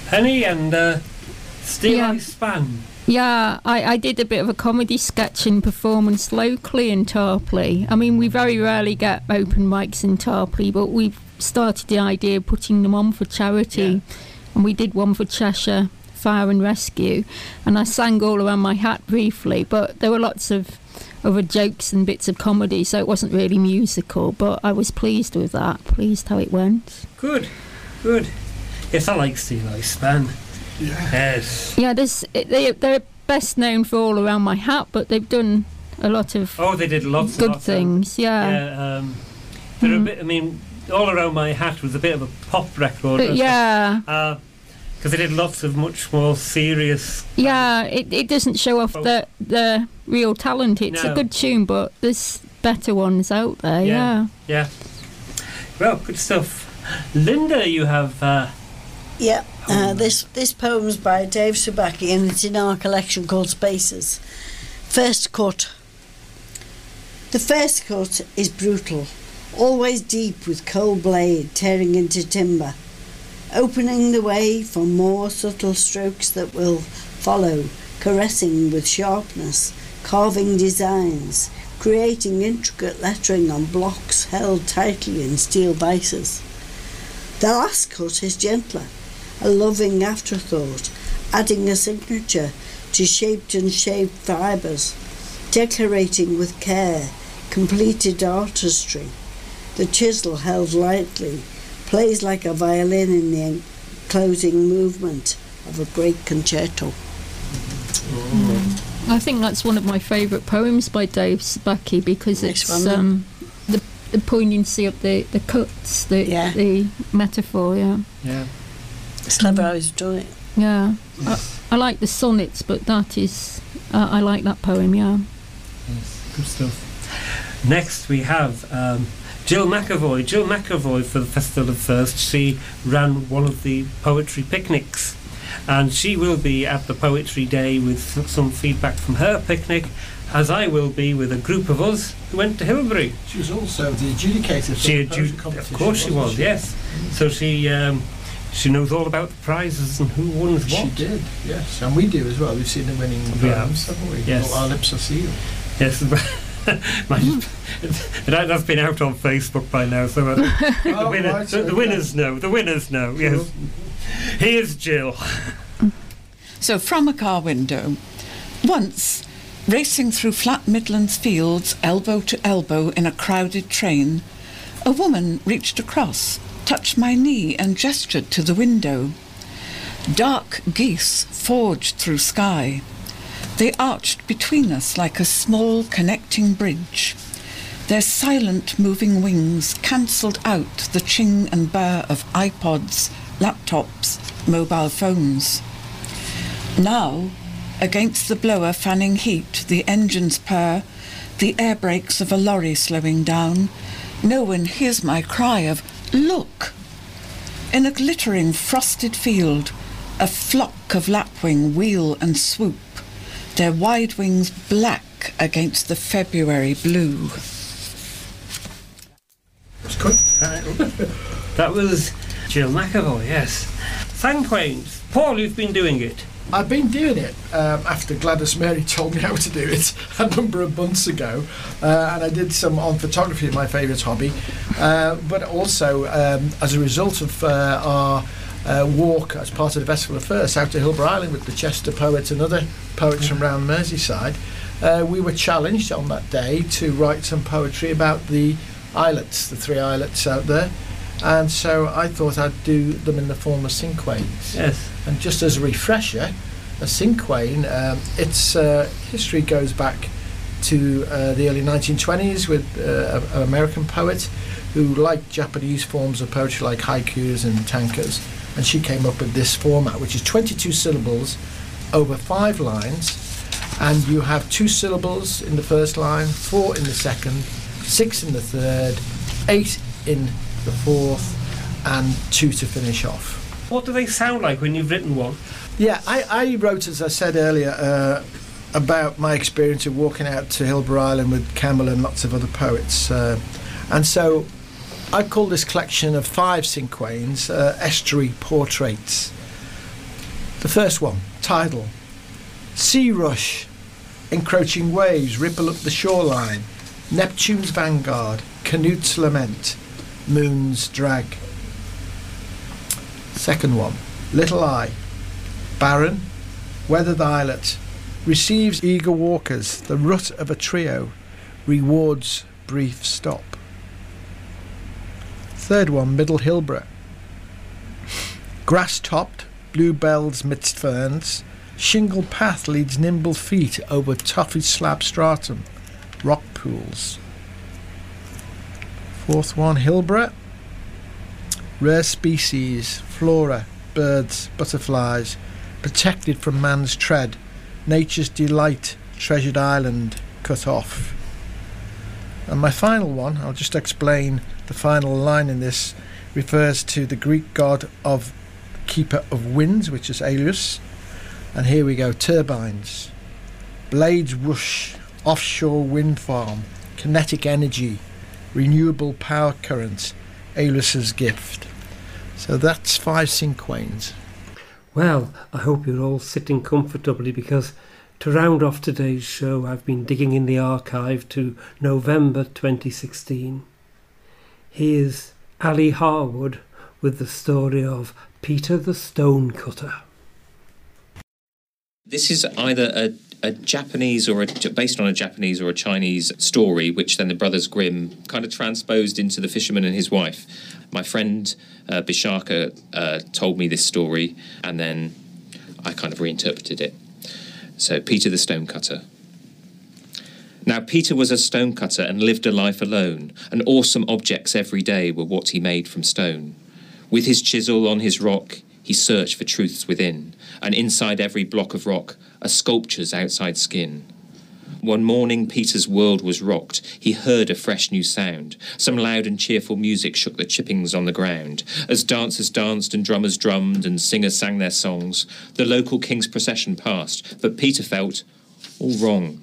Speaker 2: Penny and uh, Steel
Speaker 3: Yeah.
Speaker 2: Span.
Speaker 3: Yeah, I, I did a bit of a comedy sketching performance locally in Tarporley. I mean, we very rarely get open mics in Tarporley, but we've started the idea of putting them on for charity. And we did one for Cheshire Fire and Rescue. And I sang all around my hat briefly, but there were lots of other jokes and bits of comedy, so it wasn't really musical. But I was pleased with that, pleased how it went.
Speaker 2: Good, good. Yes, I like Steeleye Span. Yes.
Speaker 3: Yeah, there's, they, they're best known for all around my hat, but they've done a lot of
Speaker 2: Oh, they did lots of
Speaker 3: good
Speaker 2: and lots of-
Speaker 3: things. Yeah.
Speaker 2: Yeah, um, they're a
Speaker 3: Mm.
Speaker 2: bit. I mean, all around my hat was a bit of a pop record.
Speaker 3: But yeah,
Speaker 2: because they did lots of much more serious.
Speaker 3: yeah, it, it doesn't show off the the real talent. It's
Speaker 2: No.
Speaker 3: a good tune, but there's better ones out there. Yeah.
Speaker 2: Yeah. Well, good stuff. Linda, you have. Uh,
Speaker 5: Yeah, uh, this this poem's by Dave Subaki and it's in our collection called Spaces. First cut. The first cut is brutal, always deep with cold blade tearing into timber, opening the way for more subtle strokes that will follow, caressing with sharpness, carving designs, creating intricate lettering on blocks held tightly in steel vices. The last cut is gentler, a loving afterthought, adding a signature to shaped and shaped fibres, decorating with care, completed artistry. The chisel held lightly plays like a violin in the closing movement of a great concerto.
Speaker 3: I think that's one of my favourite poems by Dave Spackie because
Speaker 5: Next
Speaker 3: it's
Speaker 5: one
Speaker 3: um, the the poignancy of the, the cuts, the
Speaker 5: Yeah.
Speaker 3: the metaphor. Yeah.
Speaker 2: yeah.
Speaker 5: It's clever how he's done it.
Speaker 3: Yeah. I, I like the sonnets, but that is uh, I like that poem. Yeah.
Speaker 2: Yes, Good stuff. Next, we have um, Jill McAvoy. Jill McAvoy for the Festival of First. She ran one of the poetry picnics, and she will be at the Poetry Day with some feedback from her picnic, as I will be with a group of us who went to Hilbre.
Speaker 4: She was also the adjudicator for
Speaker 2: She
Speaker 4: the poetry competition.
Speaker 2: of course she was, yes. So she um, she knows all about the prizes and who won what.
Speaker 4: She did, yes. And we do as well. We've seen the winning
Speaker 2: We have.
Speaker 4: haven't we?
Speaker 2: Yes.
Speaker 4: Our lips are sealed.
Speaker 2: Yes, that, that's been out on Facebook by now. So uh, the,
Speaker 4: Oh,
Speaker 2: winner,
Speaker 4: right,
Speaker 2: the, the
Speaker 4: okay.
Speaker 2: winners know. The winners know. Yes. Here's Jill.
Speaker 11: So, from a car window, once racing through flat Midlands fields, elbow to elbow in a crowded train, a woman reached across, touched my knee, and gestured to the window. Dark geese forged through sky. They arched between us like a small connecting bridge. Their silent moving wings cancelled out the ching and burr of iPods, laptops, mobile phones. Now, against the blower fanning heat, the engines purr, the air brakes of a lorry slowing down, no one hears my cry of, Look! In a glittering frosted field, a flock of lapwing wheel and swoop, their wide wings black against the February blue.
Speaker 4: It's good.
Speaker 2: That was Jill McAvoy. Yes. Cinquains. Paul, you've been doing it.
Speaker 4: I've been doing it um, after Gladys Mary told me how to do it a number of months ago, uh, and I did some on photography, my favourite hobby, uh, but also um, as a result of uh, our uh, walk as part of the Festival of First out to Hilbre Island with the Chester poets and other poets from around Merseyside, uh, we were challenged on that day to write some poetry about the islets, the three islets out there. And so I thought I'd do them in the form of cinquains.
Speaker 2: Yes.
Speaker 4: And just as a refresher, a cinquain, um, its uh, history goes back to uh, the early 1920s with uh, an American poet who liked Japanese forms of poetry like haikus and tankas. And she came up with this format, which is 22 syllables over five lines. And you have two syllables in the first line, four in the second, six in the third, eight in the fourth, and two to finish off.
Speaker 2: What do they sound like when you've written one?
Speaker 4: Yeah, I, I wrote, as I said earlier, uh, about my experience of walking out to Hilbre Island with Campbell and lots of other poets. Uh, and so I call this collection of five cinquains uh, estuary portraits. The first one, tidal. Sea rush, encroaching waves ripple up the shoreline. Neptune's vanguard, Canute's lament, Moon's drag. Second one, Little Eye, barren, weathered islet, receives eager walkers, the rut of a trio, rewards brief stop. Third one, Middle Hilbre. Grass topped, bluebells midst ferns, shingle path leads nimble feet over toffee slab stratum, rock pools. Fourth one, Hilbre. Rare species, flora, birds, butterflies, protected from man's tread, nature's delight, treasured island, cut off. And my final one, I'll just explain the final line in this, refers to the Greek god of keeper of winds, which is Aeolus. And here we go turbines, blades whoosh, offshore wind farm, kinetic energy, renewable power currents, Aeolus's gift. So that's five cinquains.
Speaker 2: Well, I hope you're all sitting comfortably because to round off today's show, I've been digging in the archive to November 2016. Here's Ali Harwood with the story of Peter the Stonecutter.
Speaker 12: This is either a, a Japanese or a, based on a Japanese or a Chinese story, which then the Brothers Grimm kind of transposed into The Fisherman and His Wife. My friend uh, Bishaka uh, told me this story, and then I kind of reinterpreted it. So, Peter the Stonecutter. Now, Peter was a stonecutter and lived a life alone, and awesome objects every day were what he made from stone. With his chisel on his rock, he searched for truths within, and inside every block of rock, a sculpture's outside skin. One morning, Peter's world was rocked. He heard a fresh new sound. Some loud and cheerful music shook the chippings on the ground. As dancers danced and drummers drummed and singers sang their songs, the local king's procession passed, but Peter felt all wrong.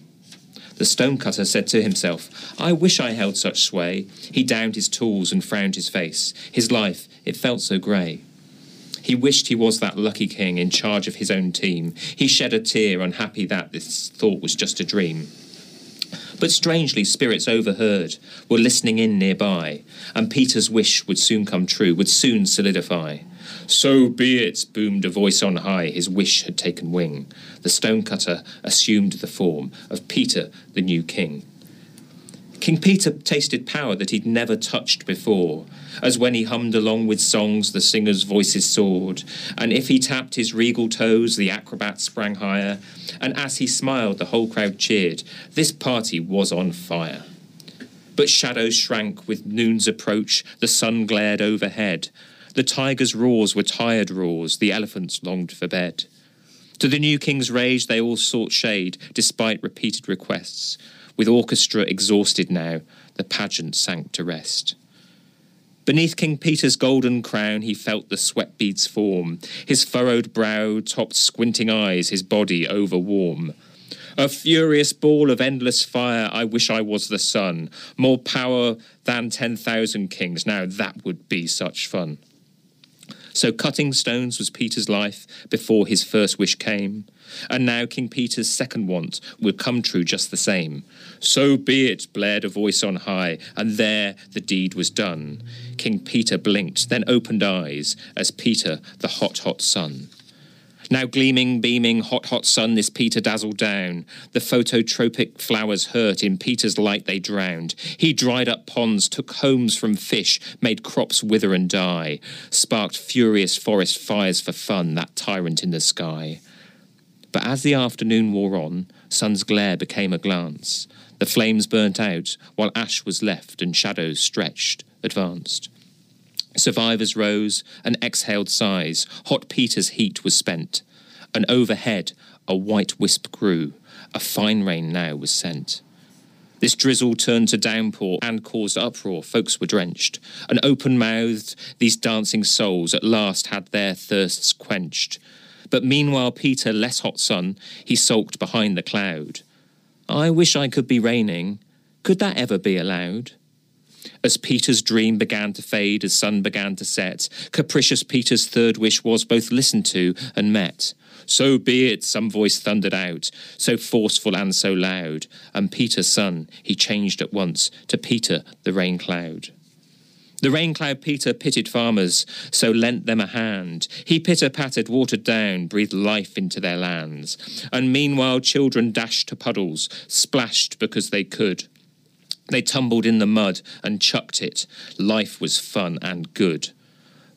Speaker 12: The stonecutter said to himself, I wish I held such sway. He downed his tools and frowned his face. His life, it felt so grey. He wished he was that lucky king in charge of his own team. He shed a tear, unhappy that this thought was just a dream. But strangely, spirits overheard were listening in nearby, and Peter's wish would soon come true, would soon solidify. So be it, boomed a voice on high, his wish had taken wing. The stonecutter assumed the form of Peter, the new king. King Peter tasted power that he'd never touched before, as when he hummed along with songs the singers' voices soared, and if he tapped his regal toes, the acrobats sprang higher, and as he smiled, the whole crowd cheered. This party was on fire. But shadows shrank with noon's approach, the sun glared overhead. The tiger's roars were tired roars, the elephants longed for bed. To the new king's rage, they all sought shade, despite repeated requests. With orchestra exhausted now, the pageant sank to rest. Beneath King Peter's golden crown, he felt the sweat beads form. His furrowed brow topped squinting eyes, his body over warm. A furious ball of endless fire, I wish I was the sun. More power than 10,000 kings, now that would be such fun. So cutting stones was Peter's life before his first wish came, and now King Peter's second want will come true just the same. So be it, blared a voice on high, and there the deed was done. King Peter blinked, then opened eyes, as Peter, the hot, hot sun. Now gleaming, beaming, hot, hot sun, this Peter dazzled down. The phototropic flowers hurt, in Peter's light they drowned. He dried up ponds, took homes from fish, made crops wither and die, sparked furious forest fires for fun, that tyrant in the sky. But as the afternoon wore on, sun's glare became a glance. The flames burnt out, while ash was left and shadows stretched, advanced. Survivors rose and exhaled sighs. Hot Peter's heat was spent. And overhead a white wisp grew. A fine rain now was sent. This drizzle turned to downpour and caused uproar. Folks were drenched. And open mouthed, these dancing souls at last had their thirsts quenched. But meanwhile, Peter, less hot sun, he sulked behind the cloud. I wish I could be raining. Could that ever be allowed? As Peter's dream began to fade, as sun began to set, capricious Peter's third wish was both listened to and met. So be it, some voice thundered out, so forceful and so loud, and Peter's sun he changed at once to Peter the rain cloud. The rain cloud Peter pitied farmers, so lent them a hand. He pitter pattered, watered down, breathed life into their lands. And meanwhile, children dashed to puddles, splashed because they could. They tumbled in the mud and chucked it. Life was fun and good.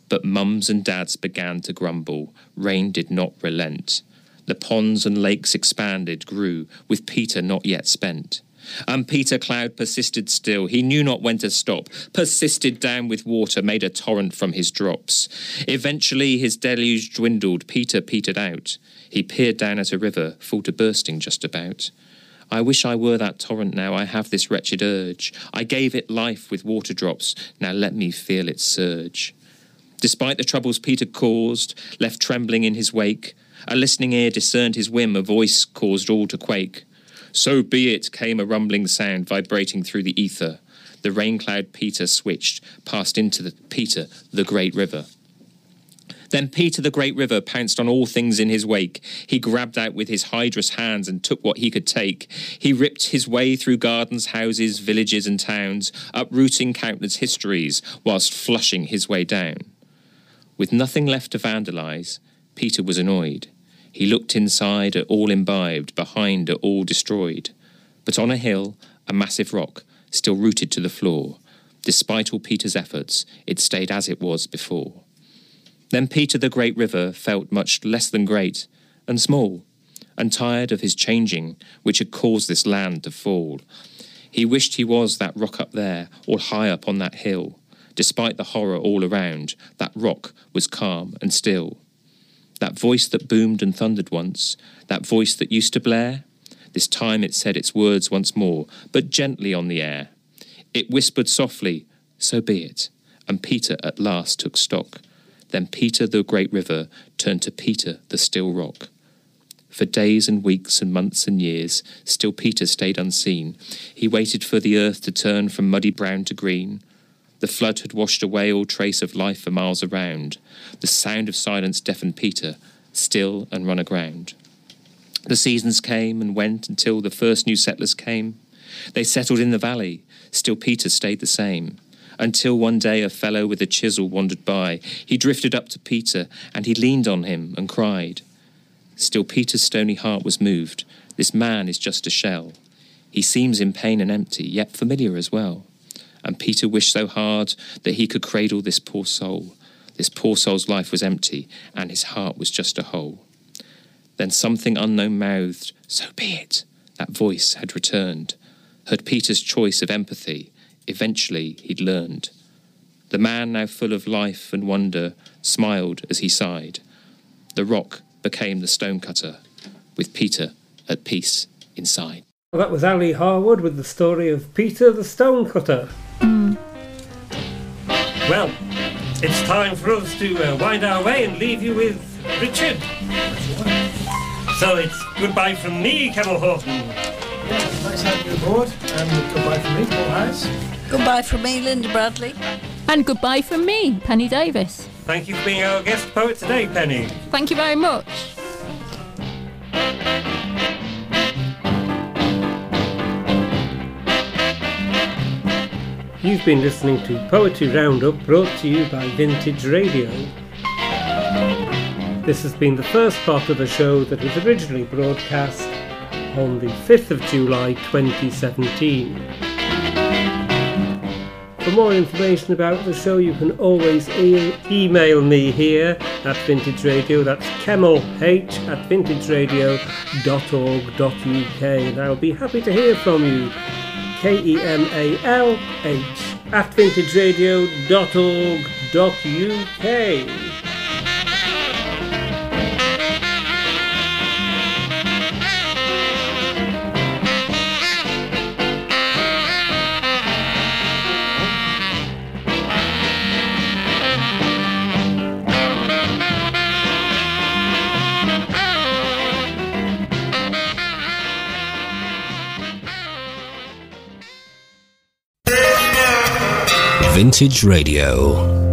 Speaker 12: But mums and dads began to grumble. Rain did not relent. The ponds and lakes expanded, grew, with Peter not yet spent. And Peter Cloud persisted still. He knew not when to stop, persisted down with water, made a torrent from his drops. Eventually his deluge dwindled, Peter petered out. He peered down at a river, full to bursting just about. I wish I were that torrent now, I have this wretched urge. I gave it life with water drops, now let me feel its surge. Despite the troubles Peter caused, left trembling in his wake, a listening ear discerned his whim, a voice caused all to quake. So be it, came a rumbling sound vibrating through the ether. The rain cloud Peter switched, passed into the Peter, the great river. Then Peter the great river pounced on all things in his wake. He grabbed out with his hydrous hands and took what he could take. He ripped his way through gardens, houses, villages, and towns, uprooting countless histories, whilst flushing his way down. With nothing left to vandalize, Peter was annoyed. He looked inside at all imbibed, behind at all destroyed. But on a hill, a massive rock, still rooted to the floor. Despite all Peter's efforts, it stayed as it was before. Then Peter the great river felt much less than great and small, and tired of his changing, which had caused this land to fall. He wished he was that rock up there, or high up on that hill. Despite the horror all around, that rock was calm and still. That voice that boomed and thundered once, that voice that used to blare, this time it said its words once more, but gently on the air. It whispered softly, So be it, and Peter at last took stock. Then Peter the great river turned to Peter the still rock. For days and weeks and months and years, still Peter stayed unseen. He waited for the earth to turn from muddy brown to green. The flood had washed away all trace of life for miles around. The sound of silence deafened Peter, still and run aground. The seasons came and went until the first new settlers came. They settled in the valley, still Peter stayed the same. Until one day a fellow with a chisel wandered by. He drifted up to Peter, and he leaned on him and cried. Still Peter's stony heart was moved. This man is just a shell. He seems in pain and empty, yet familiar as well. And Peter wished so hard that he could cradle this poor soul. This poor soul's life was empty, and his heart was just a hole. Then something unknown mouthed, So be it. That voice had returned, heard Peter's choice of empathy. Eventually he'd learned. The man, now full of life and wonder, smiled as he sighed. The rock became the stonecutter, with Peter at peace inside.
Speaker 2: Well, that was Ali Harwood with the story of Peter the Stonecutter. Hmm. Well, it's time for us to uh, wind our way and leave you with Richard. So it's goodbye from me, Kemal Horton.
Speaker 4: Nice having you aboard, and goodbye from me, Paul Harris.
Speaker 5: Goodbye from me, Linda Bradley.
Speaker 3: And goodbye from me, Penny Davis.
Speaker 2: Thank you for being our guest poet today, Penny.
Speaker 3: Thank you very much.
Speaker 2: You've been listening to Poetry Roundup brought to you by Vintage Radio. This has been the first part of a show that was originally broadcast on the 5th of July 2017. For more information about the show, you can always e- email me here at Vintage Radio. That's kemalh at vintageradio.org.uk, and I'll be happy to hear from you. K E M A
Speaker 1: Vintage Radio.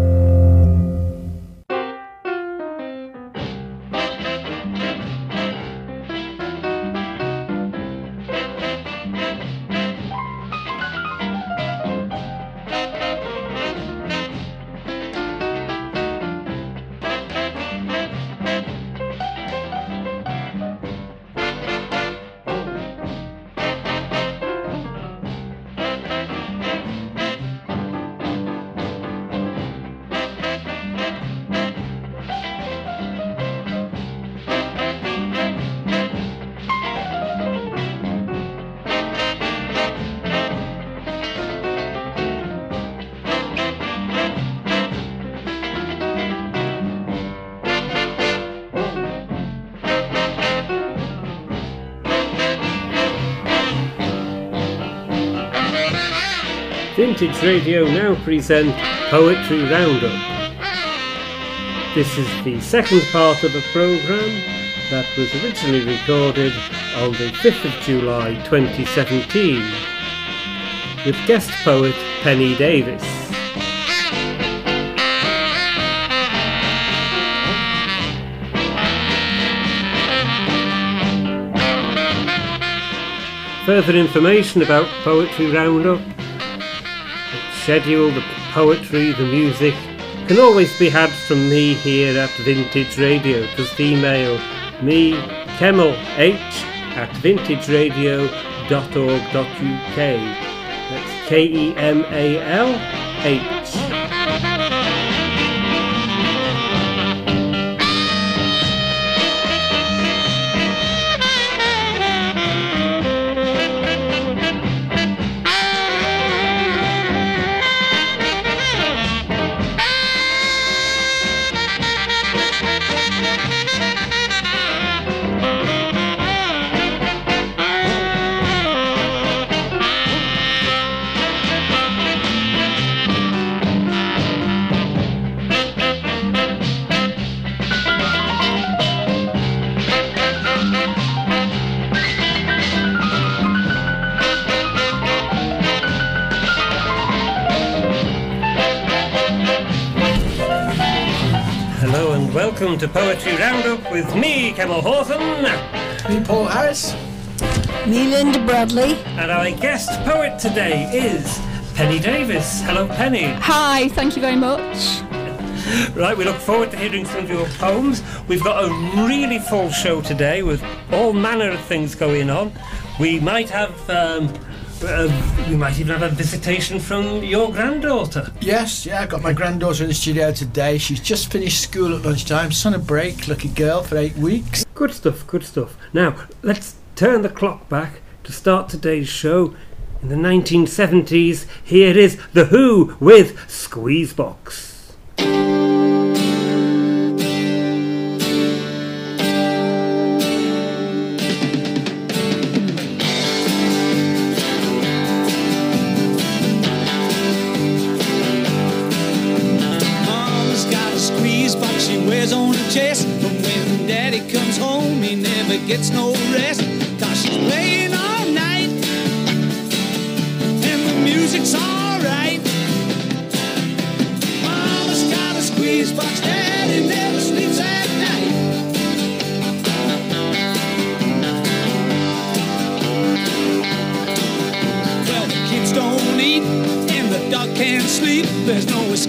Speaker 2: Radio now present Poetry Roundup. This is the second part of a programme that was originally recorded on the 5th of July 2017 with guest poet Penny Davis. Further information about Poetry Roundup, schedule, the poetry, the music, can always be had from me here at Vintage Radio. Just email me, Kemal H, at vintageradio.org.uk. That's K E M A L H.
Speaker 5: Linda Bradley.
Speaker 2: And our guest poet today is Penny Davis. Hello, Penny.
Speaker 3: Hi, thank you very much.
Speaker 2: Right, we look forward to hearing some of your poems. We've got a really full show today with all manner of things going on. We might have, um, uh, we might even have a visitation from your granddaughter.
Speaker 4: Yes, yeah, I've got my granddaughter in the studio today. She's just finished school at lunchtime. She's on a break, lucky girl, for eight weeks.
Speaker 2: Good stuff, good stuff. Now, let's turn the clock back to start today's show. In the 1970s, here is The Who with Squeezebox.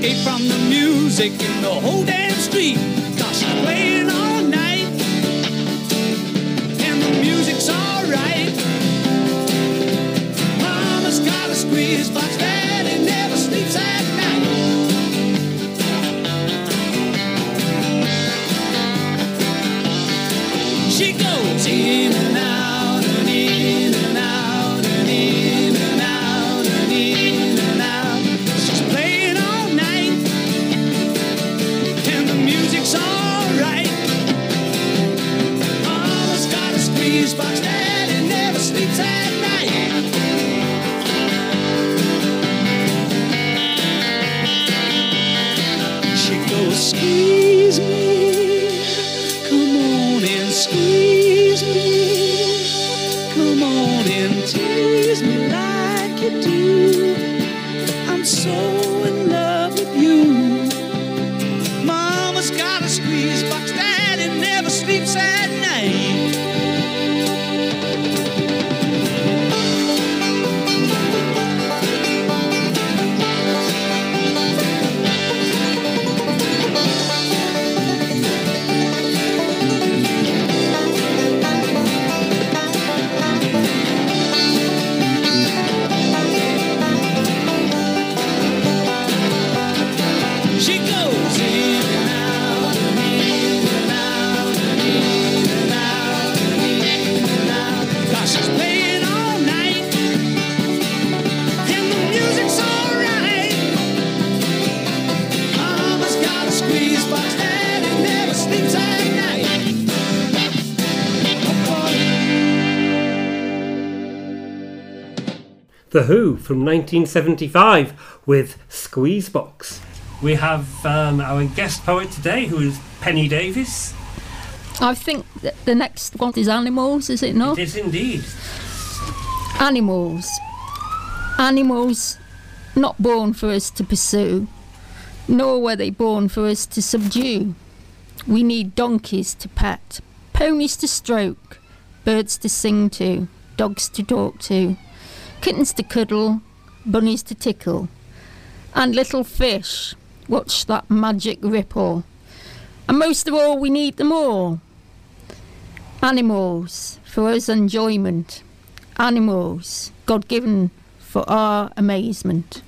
Speaker 9: Escape from the music in the
Speaker 2: from 1975 with Squeezebox. We have um, our guest poet today, who is Penny Davis.
Speaker 7: I think that the next one is animals, is it not?
Speaker 2: It is indeed.
Speaker 7: Animals. Animals not born for us to pursue, nor were they born for us to subdue. We need donkeys to pet, ponies to stroke, birds to sing to, dogs to talk to, kittens to cuddle, bunnies to tickle, and little fish. Watch that magic ripple. And most of all, we need them all. Animals for us enjoyment. Animals, God given for our amazement.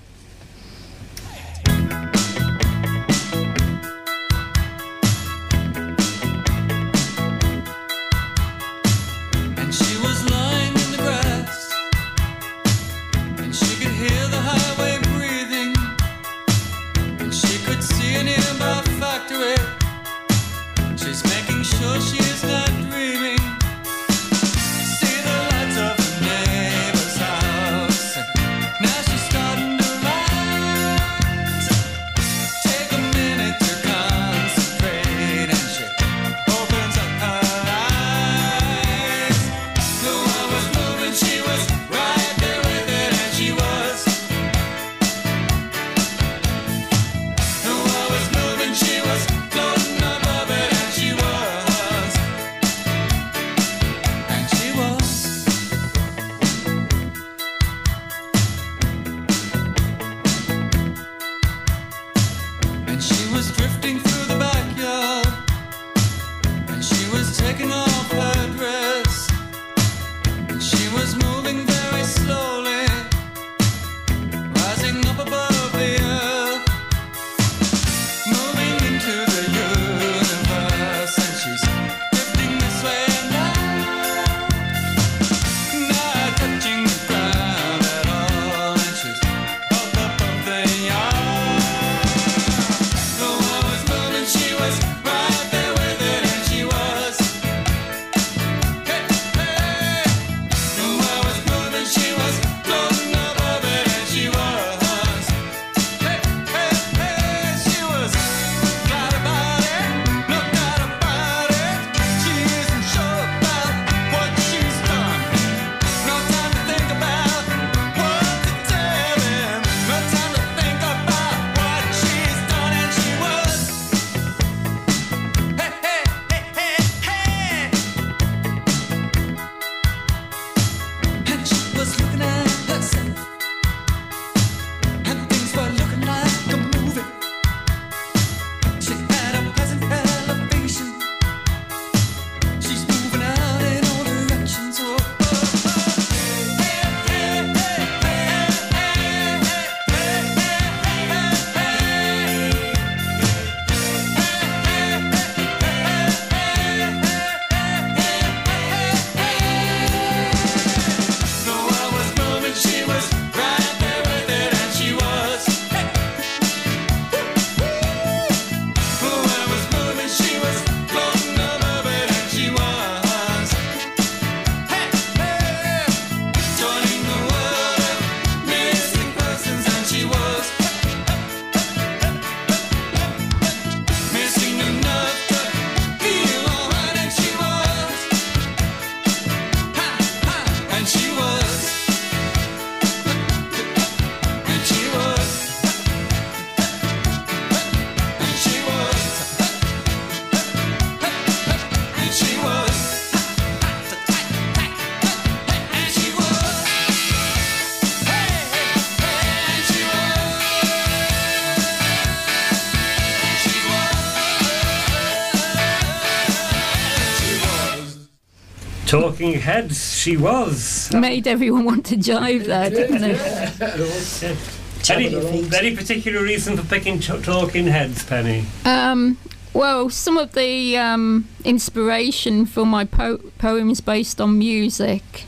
Speaker 2: Talking Heads, she was.
Speaker 7: Made everyone want to jive there, didn't it?
Speaker 2: Any, any particular reason for picking t- Talking Heads, Penny?
Speaker 7: Um, well, some of the um, inspiration for my po- poems based on music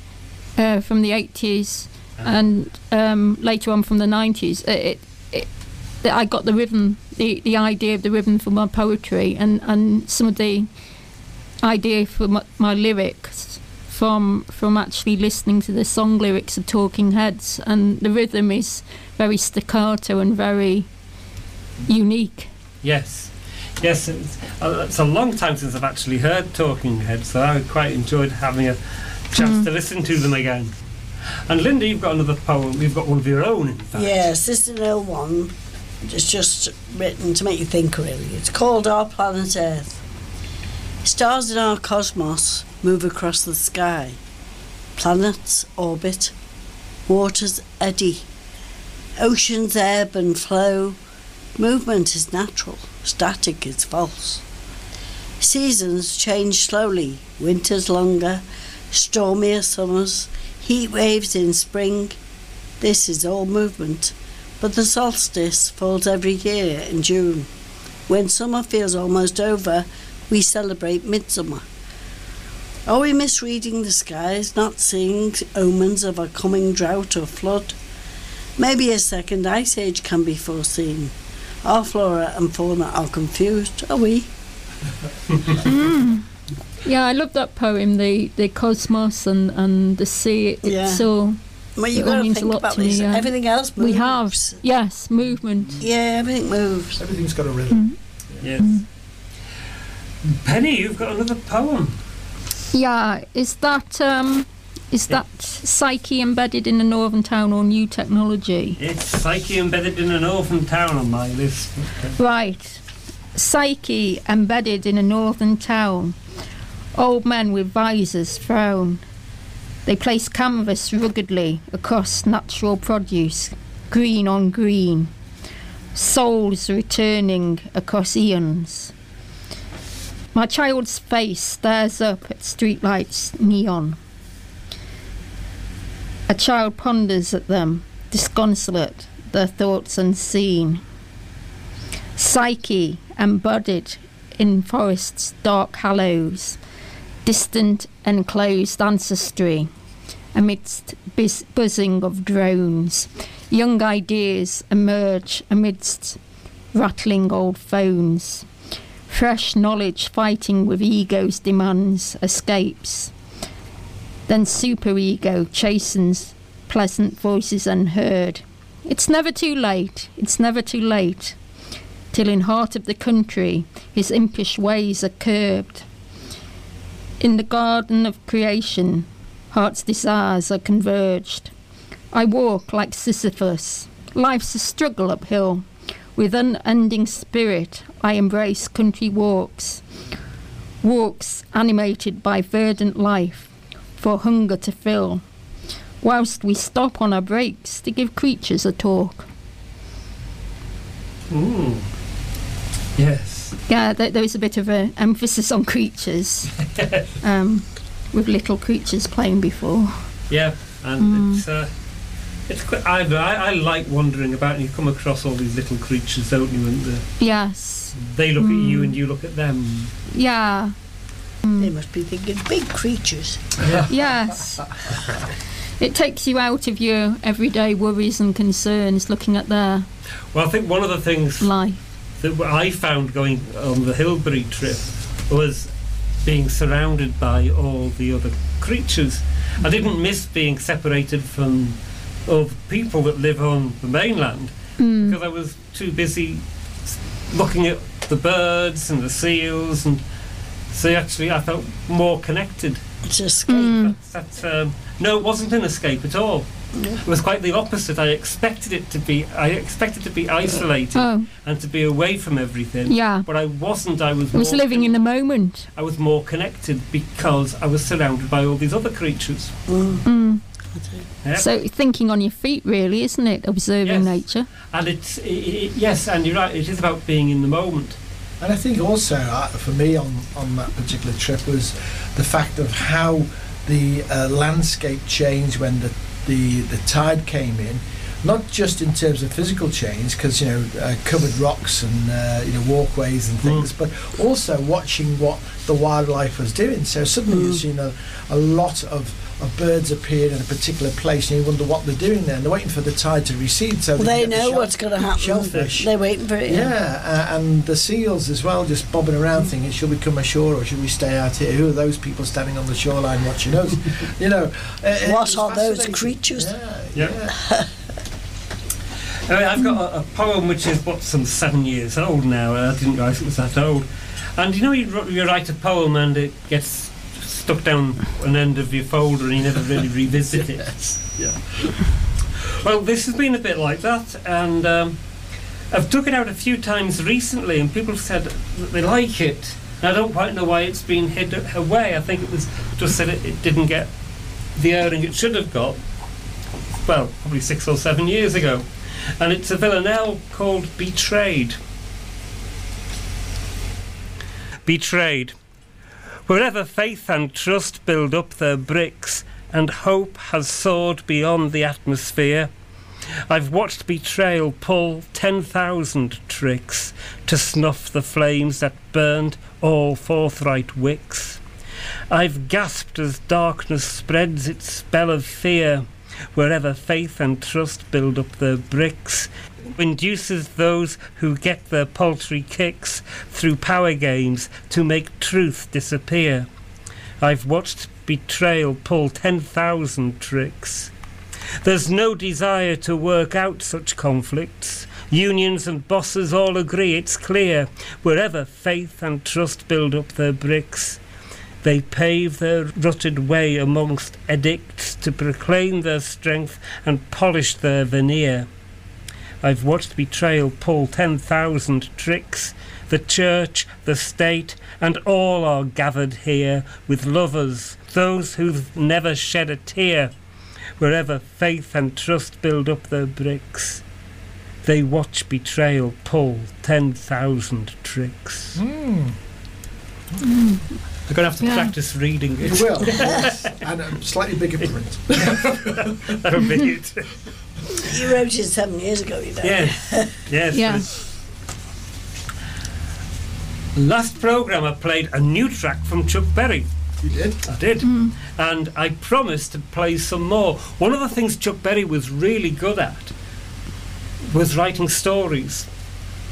Speaker 7: uh, from the 80s and um, later on from the 90s. It, it, it, I got the rhythm, the, the idea of the rhythm for my poetry, and, and some of the idea for my, my lyrics
Speaker 3: from from actually listening to the song lyrics of Talking Heads, and the rhythm is very staccato and very unique.
Speaker 2: Yes, yes. It's, uh, it's a long time since I've actually heard Talking Heads, so I quite enjoyed having a chance
Speaker 5: Mm.
Speaker 2: to listen to them again. And Linda, you've got another poem. You've got one of your own, in fact.
Speaker 5: Yes, this is an old one. It's just written to make you think, really. It's called Our Planet Earth. Stars in our cosmos move across the sky. Planets orbit. Waters eddy. Oceans ebb and flow. Movement is natural. Static is false. Seasons change slowly. Winters longer. Stormier summers. Heat waves in spring. This is all movement. But the solstice falls every year in June. When summer feels almost over, we celebrate midsummer. Are we misreading the skies, not seeing omens of a coming drought or flood? Maybe a second ice age can be foreseen. Our flora and fauna are confused, are we?
Speaker 3: Mm. Yeah, I love that poem, the the cosmos and, and the sea. It,
Speaker 5: Yeah.
Speaker 3: It's so.
Speaker 5: Well,
Speaker 3: it
Speaker 5: you've
Speaker 3: all
Speaker 5: got to
Speaker 3: means a
Speaker 5: think
Speaker 3: lot
Speaker 5: about
Speaker 3: to me,
Speaker 5: this.
Speaker 3: yeah.
Speaker 5: Everything else moves.
Speaker 3: We have, yes, movement.
Speaker 5: Yeah, everything moves.
Speaker 4: Everything's got a rhythm.
Speaker 2: Yes. Penny, you've got another poem.
Speaker 3: Yeah, is that um, is that psyche embedded in a northern town or new technology?
Speaker 2: It's Psyche embedded in an orphan town on my list.
Speaker 3: Right. Psyche embedded in a northern town. Old men with visors frown. They place canvas ruggedly across natural produce, green on green. Souls returning across eons. My child's face stares up at streetlights neon. A child ponders at them, disconsolate, their thoughts unseen. Psyche embodied in forests' dark hollows, distant enclosed ancestry, amidst buzz- buzzing of drones. Young ideas emerge amidst rattling old phones. Fresh knowledge fighting with ego's demands escapes. Then superego chastens pleasant voices unheard. It's never too late, it's never too late till in heart of the country his impish ways are curbed. In the garden of creation, heart's desires are converged. I walk like Sisyphus. Life's a struggle uphill. With unending spirit, I embrace country walks. Walks animated by verdant life, for hunger to fill. Whilst we stop on our breaks to give creatures a talk.
Speaker 2: Ooh. Yes.
Speaker 3: Yeah, there, there was a bit of an emphasis on creatures, um, with little creatures playing before.
Speaker 2: Yeah, and
Speaker 3: Mm.
Speaker 2: it's uh, it's quite. I, I I like wandering about, and you come across all these little creatures, don't you? And uh,
Speaker 3: Yes.
Speaker 2: they look at you,
Speaker 3: Mm.
Speaker 2: and you look at them.
Speaker 3: Yeah.
Speaker 5: They must be thinking big creatures.
Speaker 3: Yes. It takes you out of your everyday worries and concerns looking at their
Speaker 2: Well, I think one of the things
Speaker 3: life.
Speaker 2: that I found going on the Hilbre trip was being surrounded by all the other creatures. I didn't miss being separated from the people that live on the mainland
Speaker 3: Mm.
Speaker 2: because I was too busy looking at the birds and the seals and so actually I felt more connected.
Speaker 5: It's escape.
Speaker 3: Mm.
Speaker 2: That's, um, no, it wasn't an escape at all. It was quite the opposite. I expected it to be. I expected to be isolated
Speaker 3: Oh.
Speaker 2: and to be away from everything.
Speaker 3: Yeah.
Speaker 2: But I wasn't. I was.
Speaker 3: I was living in the moment.
Speaker 2: I was more connected because I was surrounded by all these other creatures.
Speaker 3: Mm.
Speaker 2: Yep.
Speaker 3: So thinking on your feet, really, isn't it? Observing
Speaker 2: Yes.
Speaker 3: nature.
Speaker 2: And it's i i yes, and you're right. It is about being in the moment.
Speaker 4: And I think also uh, for me on, on that particular trip was the fact of how the uh, landscape changed when the, the, the tide came in. Not just in terms of physical change, because you know uh, covered rocks and uh, you know walkways and things, but also watching what the wildlife was doing. So suddenly you've seen a, a lot of of birds appeared in a particular place, and you wonder what they're doing there. And they're waiting for the tide to recede, so
Speaker 5: Well,
Speaker 4: they,
Speaker 5: they
Speaker 4: can get the
Speaker 5: know
Speaker 4: shell-
Speaker 5: what's going to happen.
Speaker 4: Shellfish.
Speaker 5: They're waiting for it.
Speaker 4: Yeah, uh, and the seals as well, just bobbing around, thinking, should we come ashore or should we stay out here? Who are those people standing on the shoreline watching us? you know, uh,
Speaker 5: What are those creatures?
Speaker 4: Yeah,
Speaker 2: Yeah. I mean, I've got a, a poem which is what some seven years old now. I didn't realise it was that old. And you know, you, you write a poem and it gets stuck down an end of your folder and you never really revisit it.
Speaker 4: Yeah.
Speaker 2: Well, this has been a bit like that, and um, I've took it out a few times recently, and people have said that they like it. And I don't quite know why it's been hid away. I think it was just that it, it didn't get the airing it should have got. Well, probably six or seven years ago, and it's a villanelle called Betrayed. Betrayed. Wherever faith and trust build up their bricks, and hope has soared beyond the atmosphere, I've watched betrayal pull ten thousand tricks to snuff the flames that burned all forthright wicks. I've gasped as darkness spreads its spell of fear, wherever faith and trust build up their bricks, induces those who get their paltry kicks through power games to make truth disappear. I've watched betrayal pull ten thousand tricks. There's no desire to work out such conflicts. Unions and bosses all agree it's clear. Wherever faith and trust build up their bricks, they pave their rutted way amongst edicts to proclaim their strength and polish their veneer. I've watched betrayal pull ten thousand tricks. The church, the state, and all are gathered here with lovers, those who've never shed a tear. Wherever faith and trust build up their bricks, they watch betrayal pull ten thousand tricks.
Speaker 4: Mm.
Speaker 2: I'm going to have to
Speaker 4: Yeah.
Speaker 2: practice reading it.
Speaker 4: You will, yes. and a slightly bigger print.
Speaker 2: That'll be it.
Speaker 5: You wrote it seven years ago, you know.
Speaker 2: Yes, yes.
Speaker 5: Yeah.
Speaker 2: Last programme I played a new track from Chuck Berry.
Speaker 4: You did?
Speaker 2: I did. Mm. And I promised to play some more. One of the things Chuck Berry was really good at was writing stories.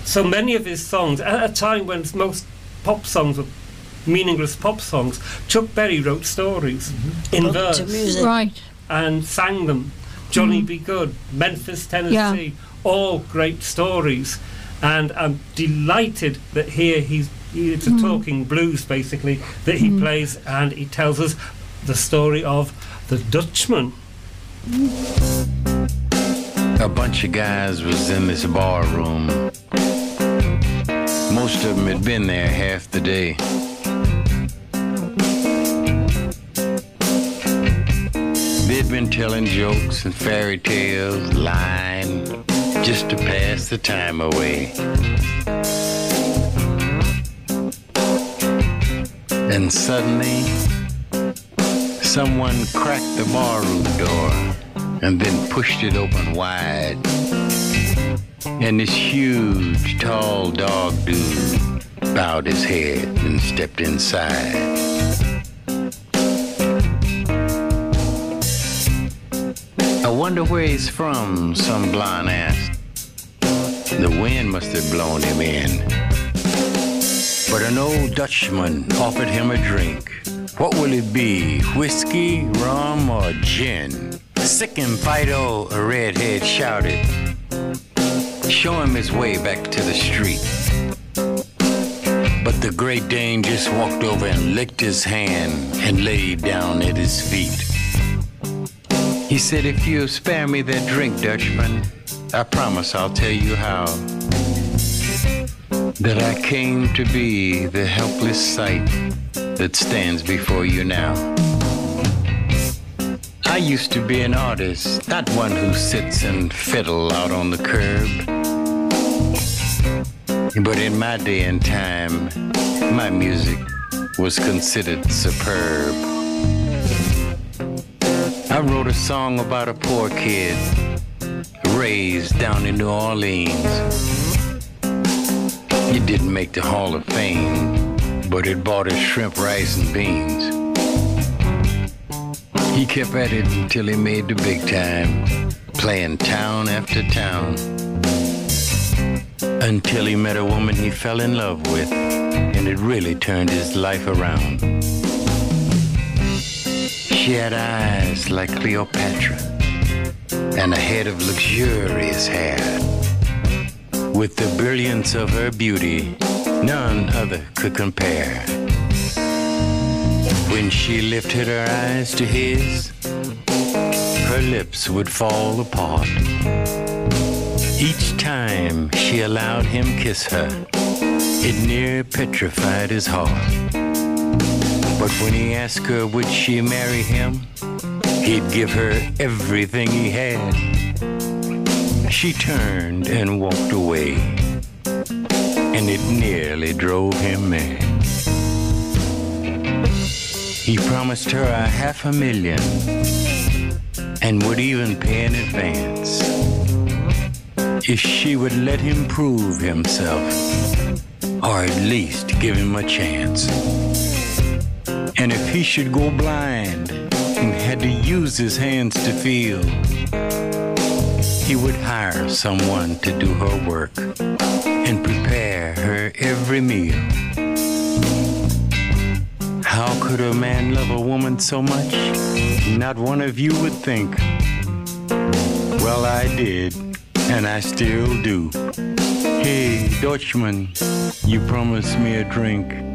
Speaker 2: So many of his songs, at a time when most pop songs were meaningless pop songs, Chuck Berry wrote stories mm-hmm. in
Speaker 5: Put to
Speaker 2: verse.
Speaker 3: Right.
Speaker 2: And sang them. Johnny B. Goode, Memphis, Tennessee, all great stories. And I'm delighted that here he's it's a
Speaker 3: Mm.
Speaker 2: talking blues basically that he
Speaker 3: Mm.
Speaker 2: plays and he tells us the story of the Dutchman.
Speaker 13: A bunch of guys was in this bar room. Most of them had been there half the day. They'd been telling jokes and fairy tales, lying, just to pass the time away. And suddenly, someone cracked the barroom door and then pushed it open wide. And this huge, tall dog dude bowed his head and stepped inside. Wonder where he's from, some blonde asked. The wind must have blown him in. But an old Dutchman offered him a drink. What will it be? Whiskey, rum, or gin? Sick and Fido, a redhead shouted. Show him his way back to the street. But the Great Dane just walked over and licked his hand and laid down at his feet. He said, If you'll spare me that drink, Dutchman, I promise I'll tell you how. That I came to be the helpless sight that stands before you now. I used to be an artist, not one who sits and fiddle out on the curb. But in my day and time, my music was considered superb. I wrote a song about a poor kid raised down in New Orleans. It didn't make the Hall of Fame, but it bought us shrimp, rice, and beans. He kept at it until he made the big time, playing town after town. Until he met a woman he fell in love with, and it really turned his life around. She had eyes like Cleopatra and a head of luxurious hair. With the brilliance of her beauty, none other could compare. When she lifted her eyes to his, her lips would fall apart. Each time she allowed him kiss her, it near petrified his heart. But when he asked her would she marry him, he'd give her everything he had. She turned and walked away, and it nearly drove him mad. He promised her a half a million and would even pay in advance if she would let him prove himself or at least give him a chance. And if he should go blind and had to use his hands to feel, he would hire someone to do her work and prepare her every meal. How could a man love a woman so much? Not one of you would think. Well, I did, and I still do. Hey, Dutchman, you promised me a drink.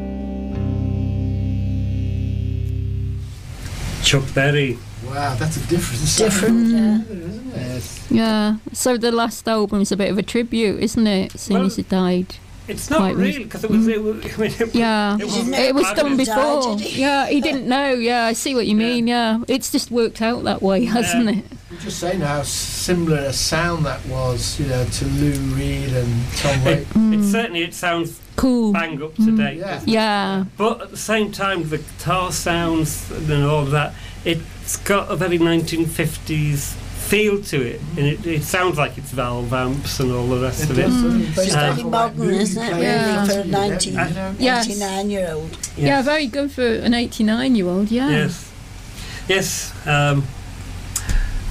Speaker 2: Chuck Berry.
Speaker 4: Wow, that's a different sound.
Speaker 5: Different, yeah.
Speaker 4: Isn't it?
Speaker 3: Yeah. So the last album's a bit of a tribute, isn't it? As soon
Speaker 2: Well,
Speaker 3: as he died.
Speaker 2: It's not
Speaker 3: Quite
Speaker 2: really because it was. It mm. was I mean, it,
Speaker 3: Yeah,
Speaker 2: it was,
Speaker 3: it was done
Speaker 2: fabulous.
Speaker 3: before. Yeah, he didn't know. Yeah, I see what you mean. Yeah, it's just worked out that way, hasn't it?
Speaker 4: You're just saying how similar a sound that was, you know, to Lou Reed and Tom
Speaker 2: It,
Speaker 4: Waits.
Speaker 2: it mm. certainly it sounds
Speaker 3: cool,
Speaker 2: bang up to date.
Speaker 4: Yeah.
Speaker 3: Yeah.
Speaker 2: But at the same time, the guitar sounds and all of that, it's got a very 1950s feel to it, and it, it sounds like it's valve amps and all the rest
Speaker 4: It
Speaker 2: of it.
Speaker 4: does, doesn't it?
Speaker 5: But it's
Speaker 2: Um,
Speaker 5: very modern, isn't it, really,
Speaker 3: Yeah.
Speaker 5: for a 19,
Speaker 3: Yes.
Speaker 5: 99 year old?
Speaker 3: Yeah, very good for an 89 year old. Yeah.
Speaker 2: Yes, yes, um,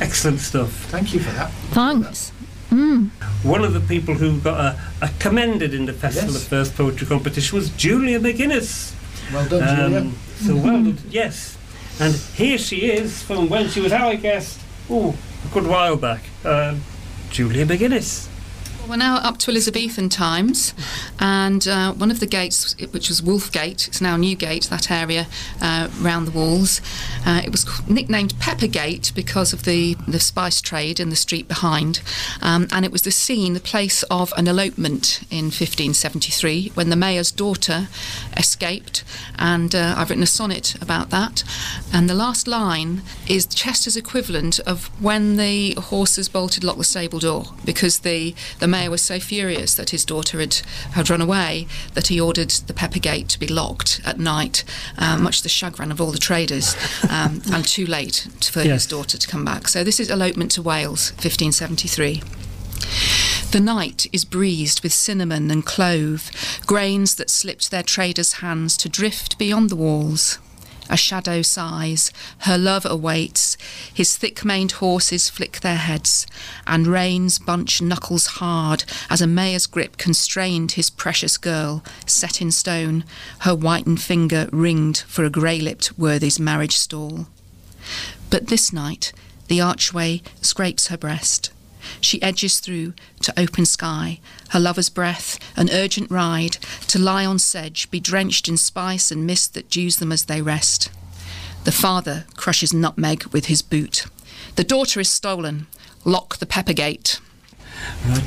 Speaker 2: excellent stuff.
Speaker 4: Thank you for that.
Speaker 3: Thanks. Mm.
Speaker 2: One of the people who got a, a commended in the Festival
Speaker 4: Yes.
Speaker 2: of First Poetry Competition was Julia McGuinness.
Speaker 4: Well done, Julia.
Speaker 2: Um, so well done, yes. And here she is from when she was, our guest, oh, a good while back. Um, Julia McGuinness.
Speaker 14: We're now up to Elizabethan times, and uh, one of the gates, which was Wolfgate, it's now Newgate, that area uh, the walls. Uh, it was nicknamed Peppergate because of the, the spice trade in the street behind, um, and it was the scene, the place of an elopement in 1573 when the mayor's daughter escaped, and uh, I've written a sonnet about that. And the last line is Chester's equivalent of when the horses bolted locked the stable door because the, the mayor was so furious that his daughter had, had run away that he ordered the pepper gate to be locked at night, uh, much to the chagrin of all the traders, um, and too late for
Speaker 2: Yes.
Speaker 14: his daughter to come back. So this is Elopement to Wales, 1573. The night is breezed with cinnamon and clove, grains that slipped their traders' hands to drift beyond the walls. A shadow sighs, her love awaits, his thick maned horses flick their heads, and reins bunch knuckles hard as a mayor's grip constrained his precious girl, set in stone, her whitened finger ringed for a grey lipped worthy's marriage stall. But this night, the archway scrapes her breast. She edges through to open sky, her lover's breath, an urgent ride, to lie on sedge, be drenched in spice and mist that dews them as they rest. The father crushes nutmeg with his boot. The daughter is stolen. Lock the pepper gate.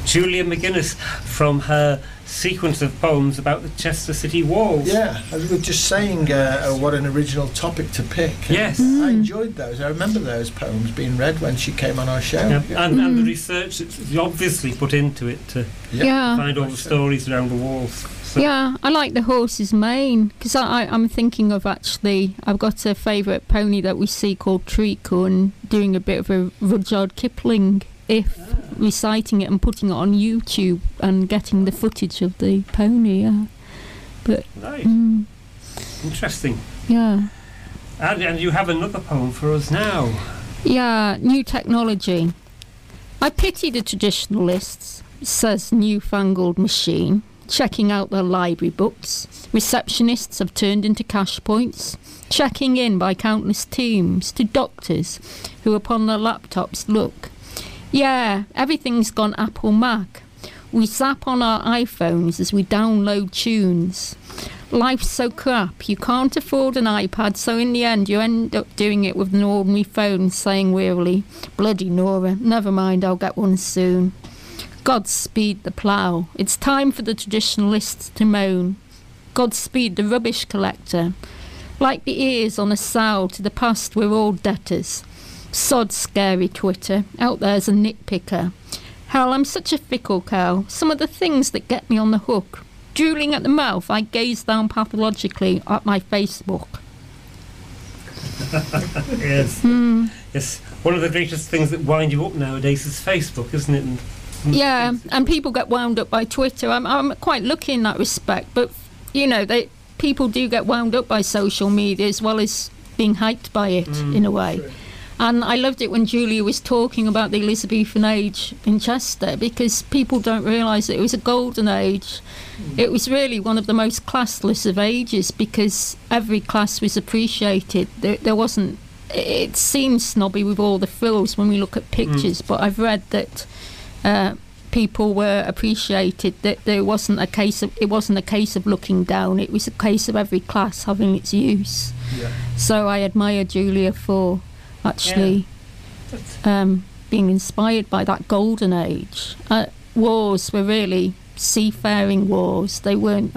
Speaker 2: Julia McGuinness from her sequence of poems about the Chester City walls.
Speaker 4: Yeah, as we were just saying, uh, uh, what an original topic to pick. And
Speaker 2: Yes.
Speaker 4: I enjoyed those. I remember those poems being read when she came on our show.
Speaker 2: Yeah,
Speaker 4: Yeah.
Speaker 2: And, and the research that's obviously put into it to
Speaker 3: Yeah.
Speaker 2: find all the stories around the walls. So-
Speaker 3: Yeah, I like the horse's mane because I, I, I'm thinking of actually, I've got a favourite pony that we see called Treacle and doing a bit of a Rudyard Kipling if reciting it and putting it on YouTube and getting the footage of the pony. Yeah, but
Speaker 2: Right.
Speaker 3: mm,
Speaker 2: Interesting.
Speaker 3: yeah,
Speaker 2: And, and you have another poem for us now.
Speaker 3: Yeah, new technology. I pity the traditionalists, says newfangled machine, checking out their library books. Receptionists have turned into cash points, checking in by countless teams to doctors who upon their laptops look. Yeah, everything's gone Apple Mac. We zap on our iPhones as we download tunes. Life's so crap, you can't afford an iPad, so in the end, you end up doing it with an ordinary phone, saying wearily, Bloody Nora, never mind, I'll get one soon. Godspeed the plough. It's time for the traditionalists to moan. Godspeed the rubbish collector. Like the ears on a sow to the past, we're all debtors. Sod scary Twitter, out there's a nitpicker. Hell, I'm such a fickle cow. Some of the things that get me on the hook. Drooling at the mouth, I gaze down pathologically at my Facebook.
Speaker 2: yes.
Speaker 3: Hmm.
Speaker 2: Yes. One of the greatest things that wind you up nowadays is Facebook, isn't it? And
Speaker 3: Yeah, and people get wound up by Twitter. I'm, I'm quite lucky in that respect, but you know, they people do get wound up by social media as well as being hyped by it
Speaker 15: Mm,
Speaker 3: in a way. And I loved it when Julia was talking about the Elizabethan age in Chester because people don't realise that it was a golden age. It was really one of the most classless of ages because every class was appreciated. There, there wasn't. It seems snobby with all the frills when we look at pictures, but I've read that uh, people were appreciated. That there wasn't a case of it wasn't a case of looking down. It was a case of every class having its use.
Speaker 4: Yeah.
Speaker 3: So I admire Julia for actually um, being inspired by that golden age. Uh, wars were really seafaring wars. They weren't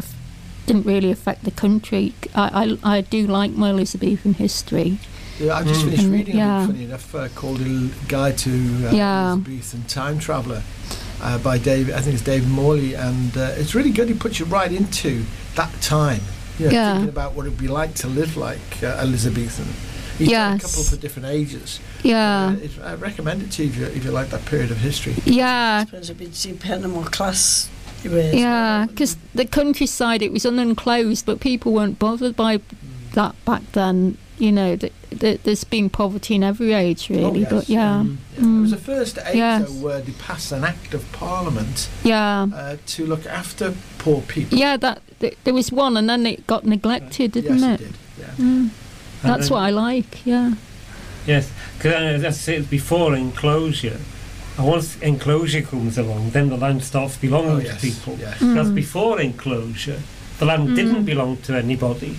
Speaker 3: didn't really affect the country. I, I, I do like my Elizabethan history.
Speaker 4: Yeah, I've just finished
Speaker 3: Mm.
Speaker 4: reading a book, funny enough, uh, called A Guide to uh,
Speaker 3: Yeah.
Speaker 4: Elizabethan Time Traveller uh, by David, I think it's David Morley, and uh, it's really good. He puts you right into that time. You know,
Speaker 3: Yeah.
Speaker 4: thinking about what it would be like to live like uh, Elizabethan. He's done a couple for different ages.
Speaker 3: Yeah.
Speaker 4: Uh, it's- I recommend it to you if you, if you like that period of history.
Speaker 3: Yeah.
Speaker 5: I suppose it'd be depending on what class you were.
Speaker 3: Yeah, because the countryside it was unenclosed, but people weren't bothered by that back then. You know, th- th- there's been poverty in every age, really.
Speaker 4: Oh, yes.
Speaker 3: But yeah,
Speaker 4: Mm. It
Speaker 3: Mm.
Speaker 4: was the first age
Speaker 3: Yes.
Speaker 4: though, where they passed an act of parliament
Speaker 3: yeah,
Speaker 4: uh, to look after poor people.
Speaker 3: yeah. That th- there was one, and then it got neglected, didn't
Speaker 4: yes,
Speaker 3: it?
Speaker 4: it did. Yeah.
Speaker 3: Mm. That's what I like. Yeah.
Speaker 2: Yes, because as I say, it's before enclosure. And once enclosure comes along, then the land starts belonging
Speaker 4: Oh,
Speaker 2: to people.
Speaker 4: yes.
Speaker 2: Because
Speaker 3: Mm.
Speaker 2: before enclosure, the land
Speaker 4: Mm.
Speaker 2: didn't belong to anybody.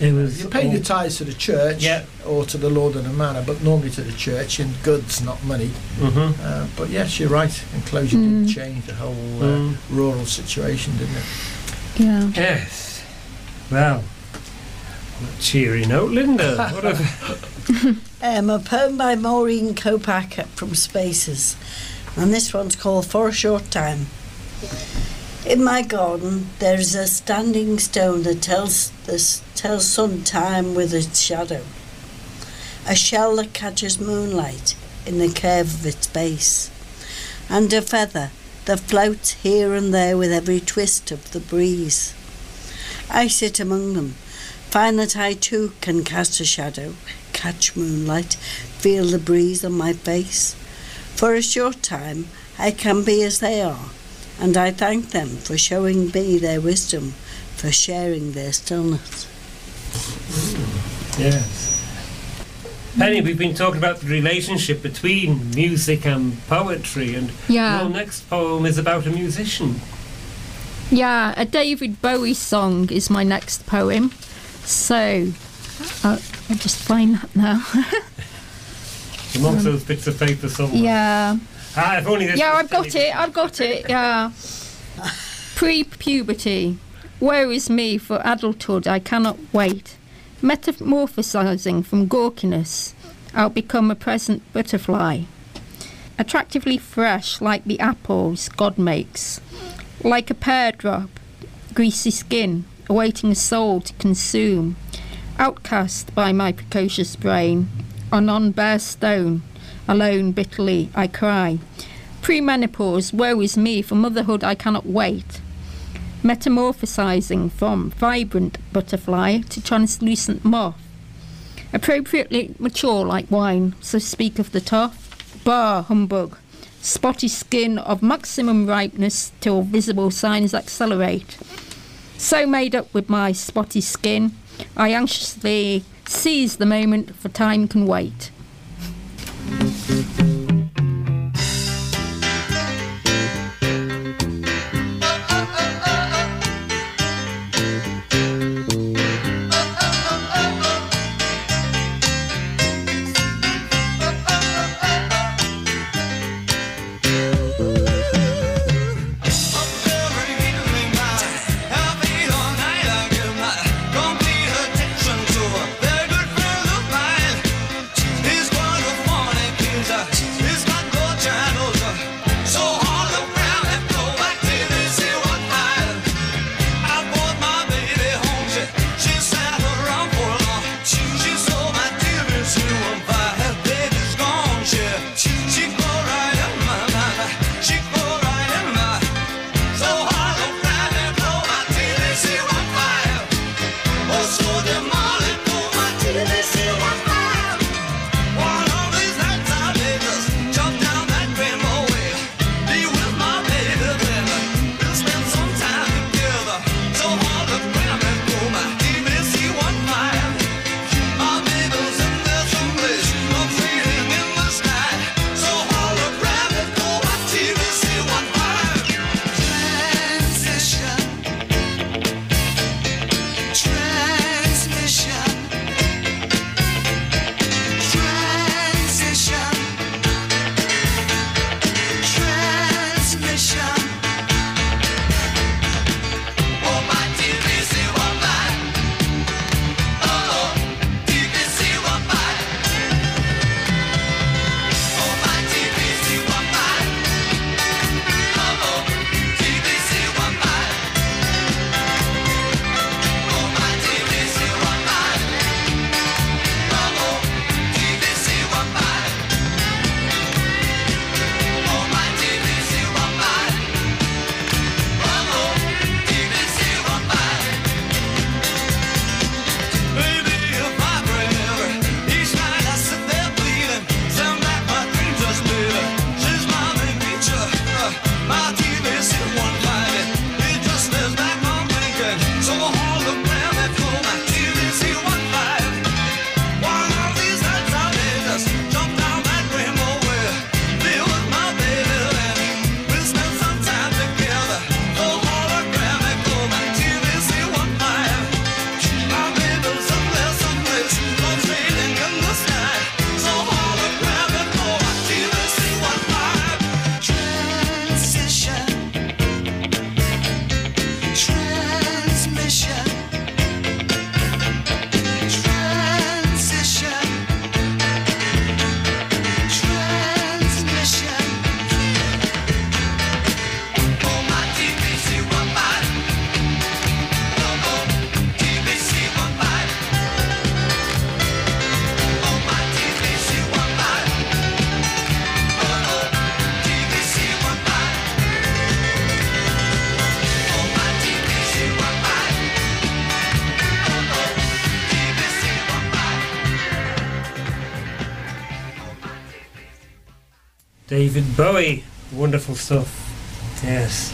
Speaker 2: It was
Speaker 4: You pay
Speaker 2: all-
Speaker 4: your tithes to the church
Speaker 2: Yeah.
Speaker 4: or to the Lord of the Manor, but normally to the church in goods, not money.
Speaker 2: Mhm.
Speaker 4: Uh, but yes, you're right. Enclosure
Speaker 3: Mm.
Speaker 4: did change the whole uh,
Speaker 2: Mm.
Speaker 4: rural situation, didn't it?
Speaker 3: Yeah.
Speaker 2: Yes. Well, on a cheery note, Linda. What have,
Speaker 5: Um, a poem by Maureen Kopak from Spaces, and this one's called For a Short Time. In my garden, there is a standing stone that tells this tells some time with its shadow. A shell that catches moonlight in the curve of its base, and a feather that floats here and there with every twist of the breeze. I sit among them, find that I too can cast a shadow, catch moonlight, feel the breeze on my face. For a short time, I can be as they are, and I thank them for showing me their wisdom, for sharing their stillness.
Speaker 2: yes. Penny, we've been talking about the relationship between music and poetry, and
Speaker 3: Yeah.
Speaker 2: your next poem is about a musician.
Speaker 3: Yeah, a David Bowie song is my next poem. So, uh, I'll just find that now.
Speaker 2: Amongst those bits of paper somewhere.
Speaker 3: yeah.
Speaker 2: Ah, if only this
Speaker 3: Yeah, I've got it. I've got it. Yeah. Pre-puberty. Woe is me for adulthood. I cannot wait. Metamorphosizing from gawkiness, I'll become a present butterfly. Attractively fresh, like the apples God makes, like a pear drop, greasy skin, awaiting a soul to consume. Outcast by my precocious brain, on on bare stone, alone bitterly I cry. Premenopause, woe is me, for motherhood I cannot wait. Metamorphosizing from vibrant butterfly to translucent moth.
Speaker 16: appropriately mature like wine. So speak of the tough, bar humbug, spotty skin of maximum ripeness till visible signs accelerate. So made up with my spotty skin, I anxiously seize the moment for time can wait.
Speaker 2: David Bowie, wonderful stuff. Yes.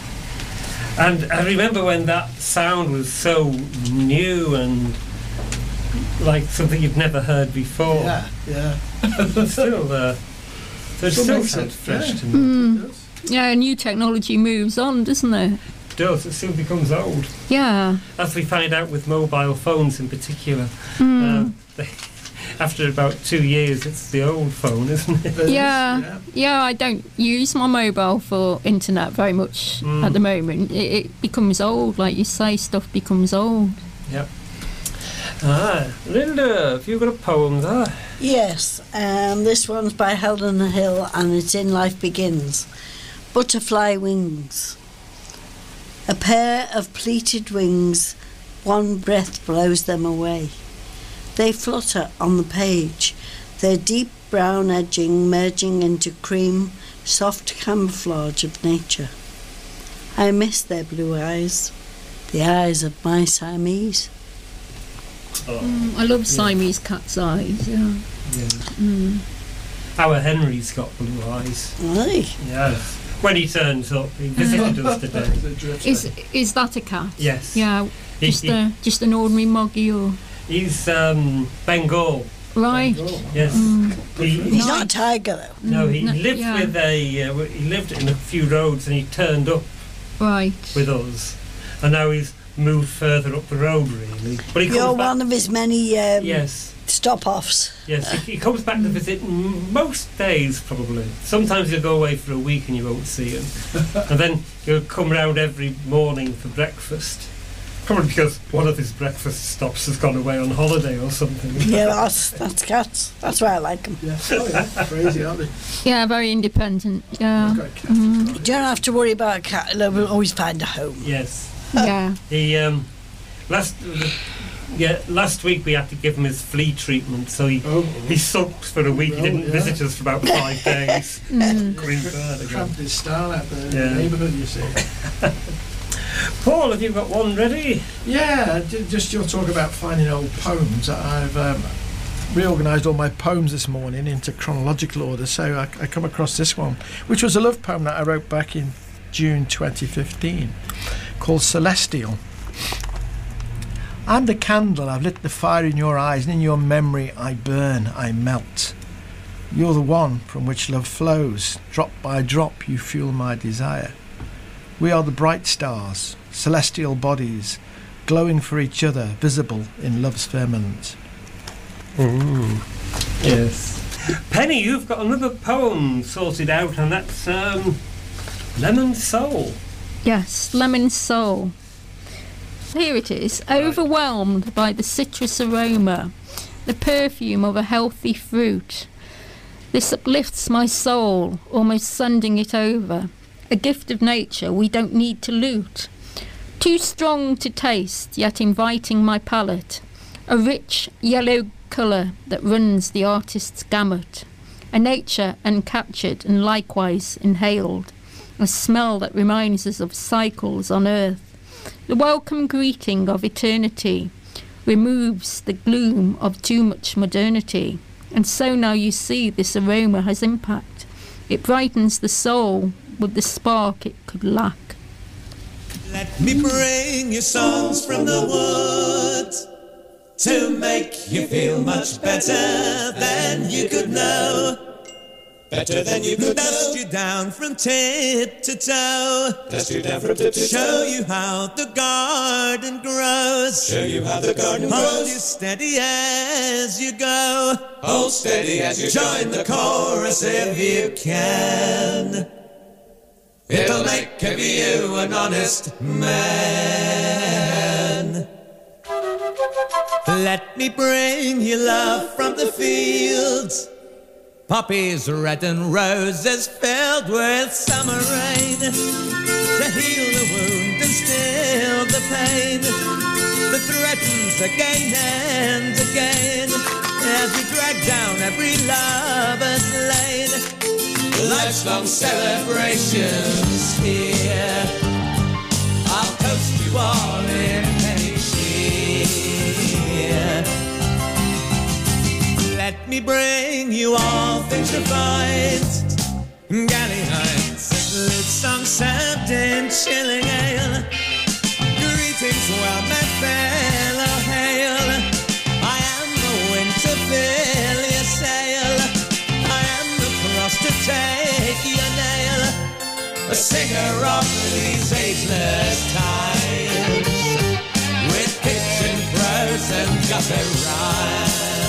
Speaker 2: And I remember when that sound was so new and like something you'd never heard before.
Speaker 4: Yeah, yeah.
Speaker 2: It's still there. So it
Speaker 4: Still
Speaker 2: still sounds fresh
Speaker 4: yeah.
Speaker 2: to me.
Speaker 16: Mm. Yeah, new technology moves on, doesn't it?
Speaker 2: It does. It soon becomes old.
Speaker 16: Yeah.
Speaker 2: As we find out with mobile phones in particular.
Speaker 16: Mm.
Speaker 2: They, after about two years, it's the old phone, isn't it?
Speaker 16: Yeah, yeah. I don't use my mobile for internet very much
Speaker 2: Mm.
Speaker 16: at the moment. It, it becomes old, like you say. Stuff becomes old.
Speaker 2: Yep. Ah, Linda, have you got a poem there?
Speaker 5: Yes, um, this one's by Helen Hill and it's in Life Begins. Butterfly wings. A pair of pleated wings, one breath blows them away. They flutter on the page, their deep brown edging merging into cream, soft camouflage of nature. I miss their blue eyes, the eyes of my Siamese.
Speaker 2: Oh,
Speaker 3: Mm, I love Siamese cat's eyes. Yeah.
Speaker 2: yeah.
Speaker 3: Mm.
Speaker 2: Our Henry's got blue eyes.
Speaker 5: Aye.
Speaker 2: Yes. When he turns up, he visited us today.
Speaker 3: Is is that a cat?
Speaker 2: Yes.
Speaker 3: Yeah.
Speaker 2: He-
Speaker 3: Just
Speaker 2: he-
Speaker 3: a just an ordinary moggy or
Speaker 2: He's um, Bengal.
Speaker 3: right.
Speaker 2: Yes.
Speaker 3: Mm.
Speaker 2: He,
Speaker 5: He's not a tiger though.
Speaker 2: no, he
Speaker 3: No,
Speaker 2: lived
Speaker 3: yeah.
Speaker 2: with a. Uh, he lived in a few roads, and he turned up
Speaker 3: Right.
Speaker 2: with us, and now he's moved further up the road, really. But he comes
Speaker 5: You're
Speaker 2: back.
Speaker 5: one of his many um,
Speaker 2: Yes.
Speaker 5: stop-offs.
Speaker 2: Yes, he, he comes back to visit most days, probably. Sometimes he'll go away for a week and you won't see him. and then he'll come round every morning for breakfast. Probably because one of his breakfast stops has gone away on holiday or something.
Speaker 5: Yeah, that's that's cats. That's why I like them.
Speaker 4: Yeah. Oh, yeah. Crazy, aren't they?
Speaker 3: Yeah, very independent. Yeah. Mhm.
Speaker 5: You don't have to worry about a cat. They will always find a home.
Speaker 2: Yes.
Speaker 3: Yeah.
Speaker 2: He um last yeah last week we had to give him his flea treatment, so he he sulked for a week. he didn't
Speaker 4: yeah.
Speaker 2: visit us for about five days.
Speaker 3: Mm.
Speaker 2: Coming back again.
Speaker 4: Tramped his style out the
Speaker 2: Yeah.
Speaker 4: neighbourhood, you see.
Speaker 2: Paul, have you got one ready?
Speaker 4: Yeah, just your talk about finding old poems. I've um, reorganised all my poems this morning into chronological order, so I, I come across this one, which was a love poem that I wrote back in June 2015, called Celestial. I'm the candle, I've lit the fire in your eyes, and in your memory I burn, I melt. You're the one from which love flows. Drop by drop, you fuel my desire. We are the bright stars, celestial bodies, glowing for each other, visible in love's firmament.
Speaker 2: Yes. Penny, you've got another poem sorted out, and that's um, Lemon Soul.
Speaker 3: Yes, lemon soul. Here it is. Overwhelmed by the citrus aroma, the perfume of a healthy fruit. This uplifts my soul, almost sending it over. A gift of nature we don't need to loot. Too strong to taste, yet inviting my palate. A rich yellow colour that runs the artist's gamut. A nature uncaptured and likewise inhaled a smell that reminds us of cycles on earth. The welcome greeting of eternity removes the gloom of too much modernity. And so now you see this aroma has impact. It brightens the soul with the spark it could lack.
Speaker 15: Let me bring you songs from the woods to make you feel much better than you could know. Better than you could Dust you down from tip to toe.
Speaker 7: Dust you down from tip to toe.
Speaker 15: Show you how the garden grows.
Speaker 7: Show you how the garden
Speaker 15: Hold
Speaker 7: grows.
Speaker 15: you steady as you go.
Speaker 7: Hold steady as you
Speaker 15: Join
Speaker 7: go.
Speaker 15: the chorus if you can. It'll make of you an honest man. Let me bring you love from the fields. Poppies red and roses filled with summer rain to heal the wound and still the pain that threatens again and again as we drag down every lover's lane. Life's long celebrations here. I'll toast you all in any cheer. Let me bring you all things refined. Galley heights, lit served in chilling ale. Greetings, well met fellow hail. A singer of these ageless times. With kitchen prose and gutter rhymes.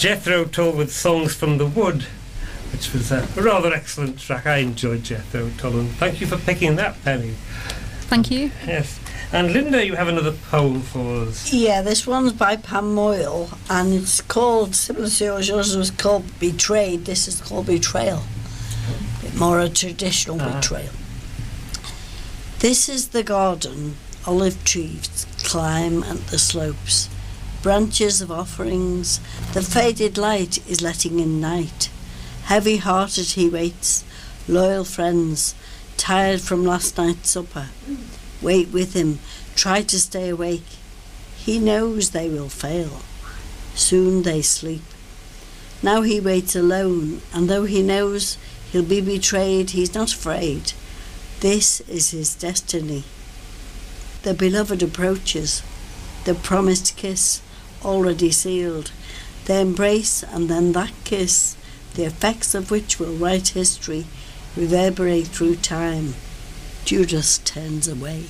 Speaker 2: Jethro Tull with Songs from the Wood, which was a rather excellent track. I enjoyed Jethro Tull, and thank you for picking that, Penny.
Speaker 7: Thank you.
Speaker 2: Yes. And Linda, you have another poem for us.
Speaker 5: Yeah, this one's by Pam Moyle, and it's called, similar to yours, yours was called Betrayed. This is called Betrayal. bit more a traditional
Speaker 2: Ah.
Speaker 5: betrayal. This is the garden, olive trees climb at the slopes, branches of offerings, the faded light is letting in night. Heavy hearted he waits, loyal friends, tired from last night's supper. Wait with him, try to stay awake. He knows they will fail. Soon they sleep. Now he waits alone, and though he knows he'll be betrayed, he's not afraid. This is his destiny. The beloved approaches, the promised kiss already sealed, the embrace and then that kiss, the effects of which will write history, reverberate through time. Judas turns away.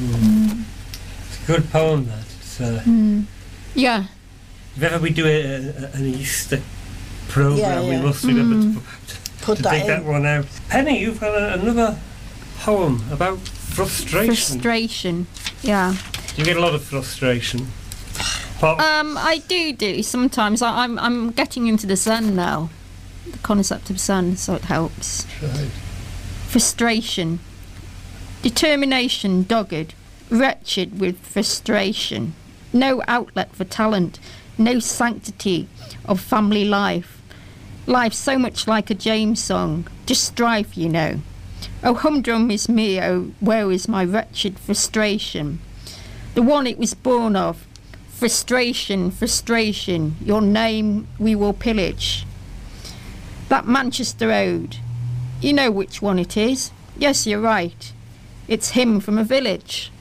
Speaker 2: It's a good poem, that. Uh,
Speaker 7: Mm. Yeah.
Speaker 2: If ever we do a, a, an Easter program,
Speaker 5: Yeah,
Speaker 2: we must remember
Speaker 7: Mm.
Speaker 2: to,
Speaker 5: Put
Speaker 2: to
Speaker 5: that
Speaker 2: take
Speaker 5: in.
Speaker 2: that one out. Penny, you've got a, another poem about frustration.
Speaker 7: Frustration. Yeah.
Speaker 2: you get a lot of frustration. Apart-
Speaker 7: Um, I do do sometimes. I, I'm I'm getting into the sun now, the concept of sun, so it helps.
Speaker 2: Right.
Speaker 7: Frustration, determination, dogged, wretched with frustration. No outlet for talent, no sanctity of family life. Life so much like a James song, just strife, you know. Oh, humdrum is me, oh, where is my wretched frustration? The one it was born of, frustration, frustration, your name we will pillage. That Manchester Ode, you know which one it is. Yes, you're right. It's him from a village.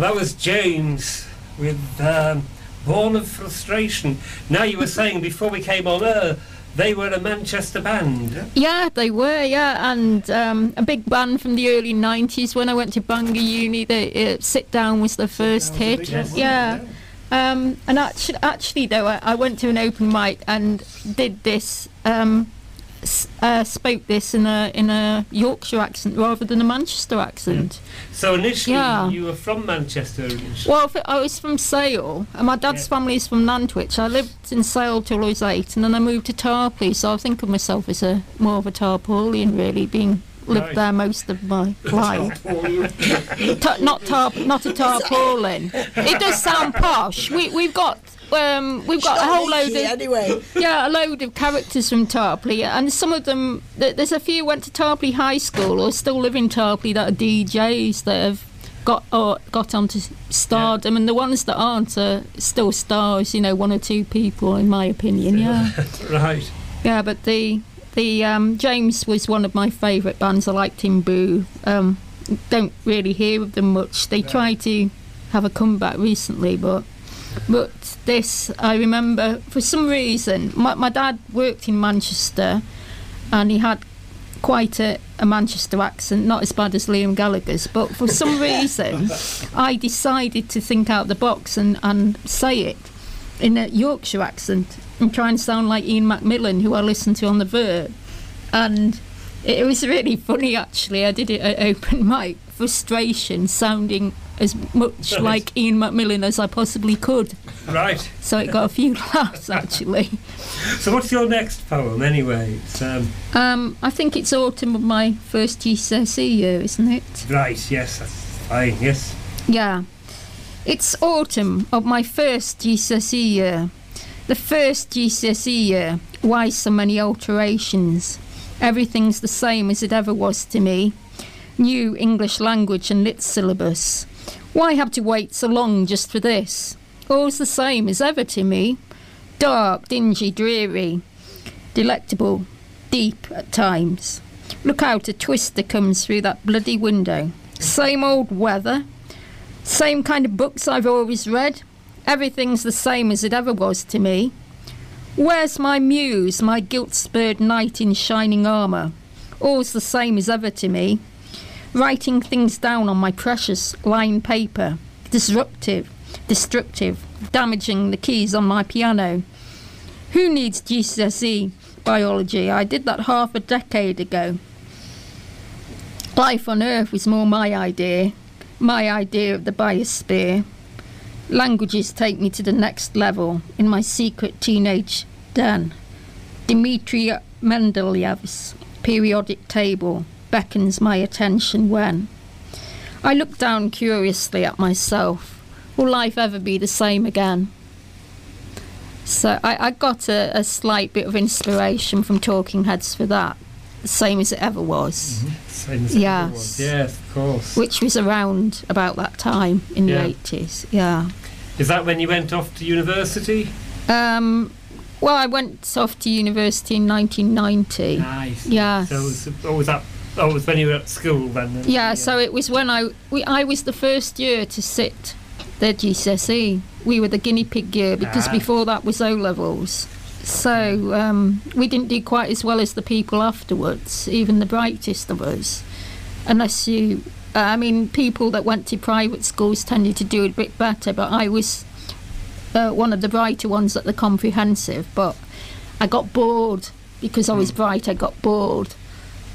Speaker 17: That
Speaker 2: was James with um, Born of Frustration. Now, you were saying before we came on air, they were a Manchester band. yeah?
Speaker 3: Yeah, they were, yeah, and um, a big band from the early 90s when I went to Bangor Uni. The uh, Sit Down was the first hit. yeah. Um, and actually, actually, though, I, I went to an open mic and did this, um, s- uh, spoke this in a in a Yorkshire accent rather than a Manchester accent.
Speaker 2: So initially,
Speaker 3: Yeah.
Speaker 2: you were from Manchester. initially.
Speaker 3: Well, I was from Sale, and my dad's family is from Nantwich. I lived in Sale till I was eight, and then I moved to Tarporley. So I think of myself as a more of a Tarpaulian, really, being lived
Speaker 2: Right.
Speaker 3: there most of my life. Ta- not tar, not a tarpaulin. It does sound posh. We we've got. Um, we've got a whole load of
Speaker 5: anyway.
Speaker 3: yeah, a load of characters from Tarporley, and some of them. There's a few went to Tarporley High School or still live in Tarporley that are DJs that have got or got onto s- stardom, and the ones that aren't are still stars. You know, one or two people, in my opinion. Yeah,
Speaker 2: right.
Speaker 3: yeah. But the the um, James was one of my favourite bands. I liked him. Boo. Um, don't really hear of them much. They tried to have a comeback recently, but but this I remember for some reason my, my dad worked in Manchester and he had quite a, a Manchester accent, not as bad as Liam Gallagher's, but for some reason I decided to think out the box and, and say it in a Yorkshire accent and try and sound like Ian McMillan, who I listened to on the Verb. And it, it was really funny actually. I did it at open mic. Frustration sounding as much
Speaker 2: Right.
Speaker 3: like Ian McMillan as I possibly could.
Speaker 2: Right.
Speaker 3: So it got a few laughs actually.
Speaker 2: So, what's your next poem, anyway? Um,
Speaker 3: Um, I think it's autumn of my first GCSE year, isn't it?
Speaker 2: right, yes, that's fine, yes.
Speaker 3: Yeah. It's autumn of my first GCSE year. The first GCSE year. Why so many alterations? Everything's the same as it ever was to me. New English language and lit syllabus. Why have to wait so long just for this? All's the same as ever to me. Dark, dingy, dreary. Delectable, deep at times. Look out, a twister comes through that bloody window. Same old weather, same kind of books I've always read. Everything's the same as it ever was to me. Where's my muse, my gilt spurred knight in shining armour? All's the same as ever to me. Writing things down on my precious lined paper. Disruptive, destructive, damaging the keys on my piano. Who needs GCSE biology? I did that half a decade ago. Life on Earth was more my idea, my idea of the biosphere. Languages take me to the next level in my secret teenage den. Dmitry Mendeleev's periodic table beckons my attention when I look down curiously at myself. Will life ever be the same again? So I, I got a, a slight bit of inspiration from Talking Heads for that, the same as it ever was.
Speaker 2: Same as it
Speaker 3: Yes.
Speaker 2: ever was. Yes, of course.
Speaker 3: Which was around about that time in
Speaker 2: Yeah.
Speaker 3: the 80s, yeah.
Speaker 2: Is that when you went off to university?
Speaker 3: Um, Well, I went off to university in 1990.
Speaker 2: Nice.
Speaker 3: Yeah.
Speaker 2: So, was, was that? Oh, it was when you were at school then? then?
Speaker 3: Yeah, so it was when I we, I was the first year to sit the GCSE. We were the guinea pig year because
Speaker 2: Ah.
Speaker 3: before that was O levels. So um, we didn't do quite as well as the people afterwards, even the brightest of us. Unless you, I mean, people that went to private schools tended to do a bit better, but I was uh, one of the brighter ones at the comprehensive. But I got bored because I was bright. I got bored,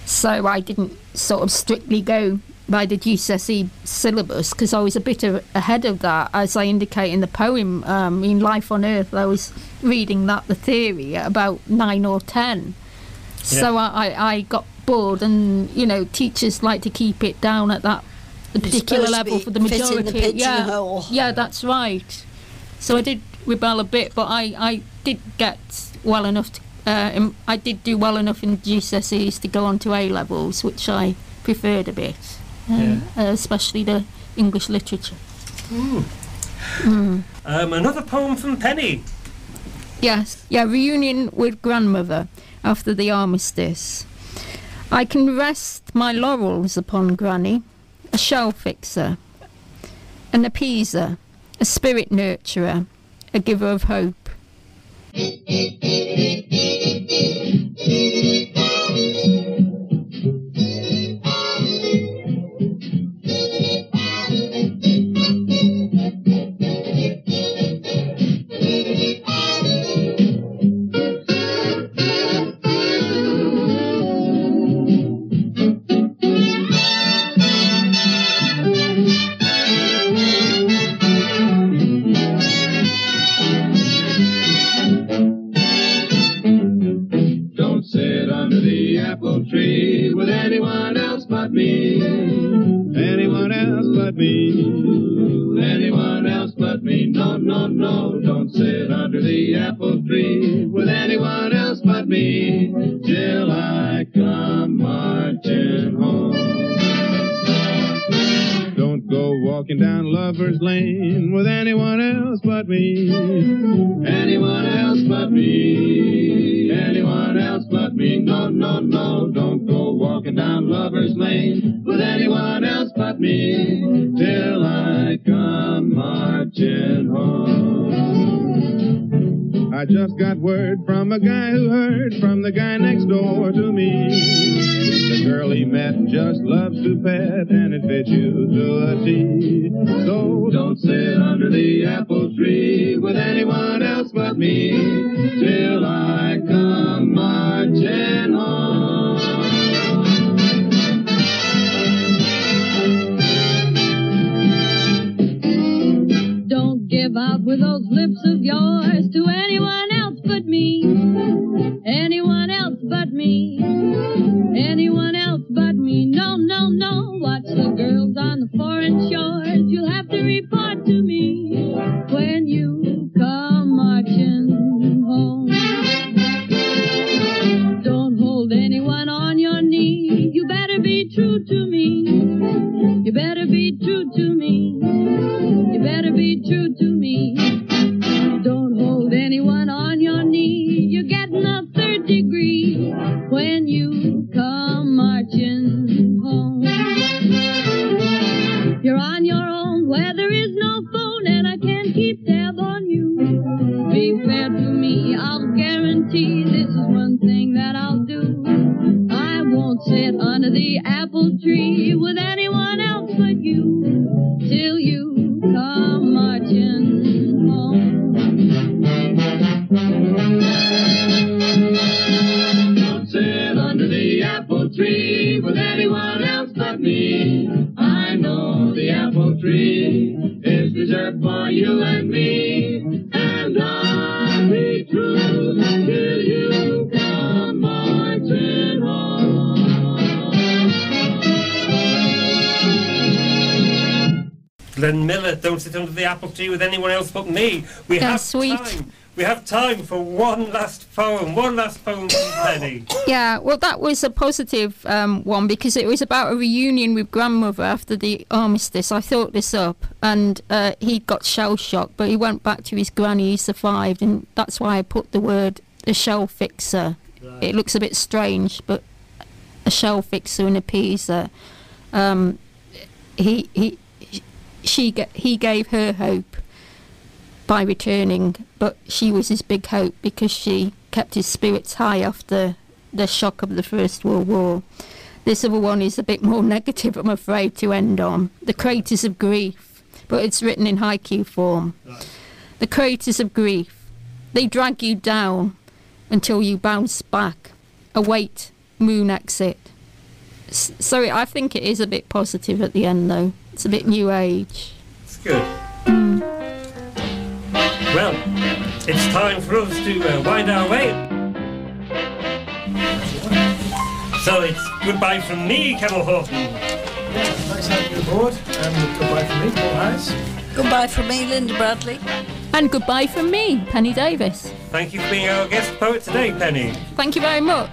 Speaker 3: so I didn't sort of strictly go by the GCSE syllabus because I was a bit a- ahead of that, as I indicate in the poem um, in Life on Earth. I was reading that the theory at about nine or ten, so
Speaker 18: Yeah.
Speaker 3: I, I, I got bored, and you know, teachers like to keep it down at that the particular level for the
Speaker 5: fit in the
Speaker 3: majority. yeah,
Speaker 5: pigeonhole.
Speaker 3: yeah, that's right. So I did rebel a bit, but I, I did get well enough. To, uh, I did do well enough in GCSEs to go on to A levels, which I preferred a bit, um, uh, especially the English literature. Mm.
Speaker 2: Um, another poem from Penny.
Speaker 3: Yes, yeah, reunion with grandmother after the armistice. I can rest my laurels upon Granny, a shell fixer, an appeaser, a spirit nurturer, a giver of hope.
Speaker 18: Don't me. Anyone else but me. Anyone else but me. No, no, no. Don't sit under the apple tree with anyone else but me. Till I come walking down Lover's Lane with anyone else but me. Anyone else but me. Anyone else but me. No, no, no. Don't go walking down Lover's Lane with anyone else but me. Till I come marching home. I just got word from a guy who heard from the guy next door to me. The girl he met just loves to pet and it fits you to a T. So don't sit under the apple tree with anyone else but me till I come marching home.
Speaker 19: Give out with those lips of yours to anyone else but me. Anyone else but me. Anyone else but me. No, no, no. Watch the girls on the foreign shores. You'll have to report to me when you better be true to me. Don't hold anyone on your knee. You're getting a third degree when you come marching home. You're on your own where there is no phone and I can't keep tab on you. Be fair to me, I'll guarantee this is one thing that I'll do. I won't sit under the apple tree with anyone
Speaker 18: don't sit under the apple tree with anyone else but me.
Speaker 2: We
Speaker 3: Yeah,
Speaker 2: have
Speaker 3: sweet.
Speaker 2: time we have time for one last poem. One last poem from Penny.
Speaker 3: Yeah, well, that was a positive um, one because it was about a reunion with grandmother after the armistice. I thought this up, and uh, he got shell shocked, but he went back to his granny. He survived, and that's why I put the word a shell fixer. It looks a bit strange, but a shell fixer and appeaser. Um, he he she he gave her hope by returning, but she was his big hope because she kept his spirits high after the shock of the First World War. This other one is a bit more negative, I'm afraid, to end on. The Craters of Grief, but it's written in haiku form. The craters of grief, they drag you down until you bounce back. Await moon exit. S- sorry, I think it is a bit positive at the end, though. It's a bit new age.
Speaker 2: It's good. Well, it's time for us to uh, wind our way. So it's goodbye from me, Kemal Horton.
Speaker 4: Nice having you aboard. And goodbye from me, Paul Harris.
Speaker 5: Goodbye from me, Linda Bradley.
Speaker 3: And goodbye from me, Penny Davis.
Speaker 2: Thank you for being our guest poet today, Penny.
Speaker 3: Thank you very much.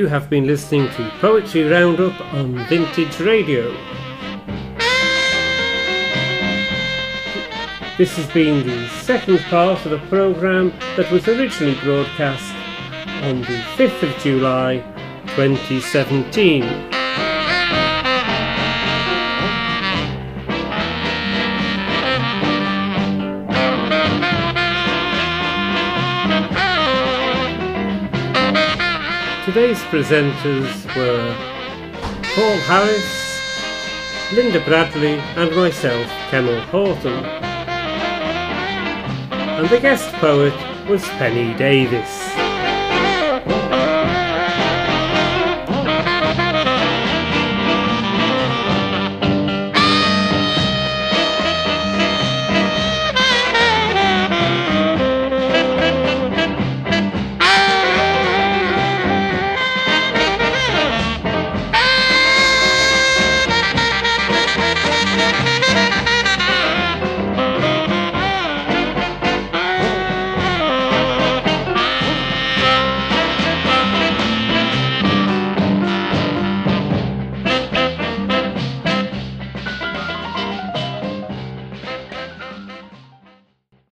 Speaker 2: You have been listening to Poetry Roundup on Vintage Radio. This has been the second part of a programme that was originally broadcast on the 5th of July 2017. Today's presenters were Paul Harris, Linda Bradley, and myself, Kemal Horton. And the guest poet was Penny Davis.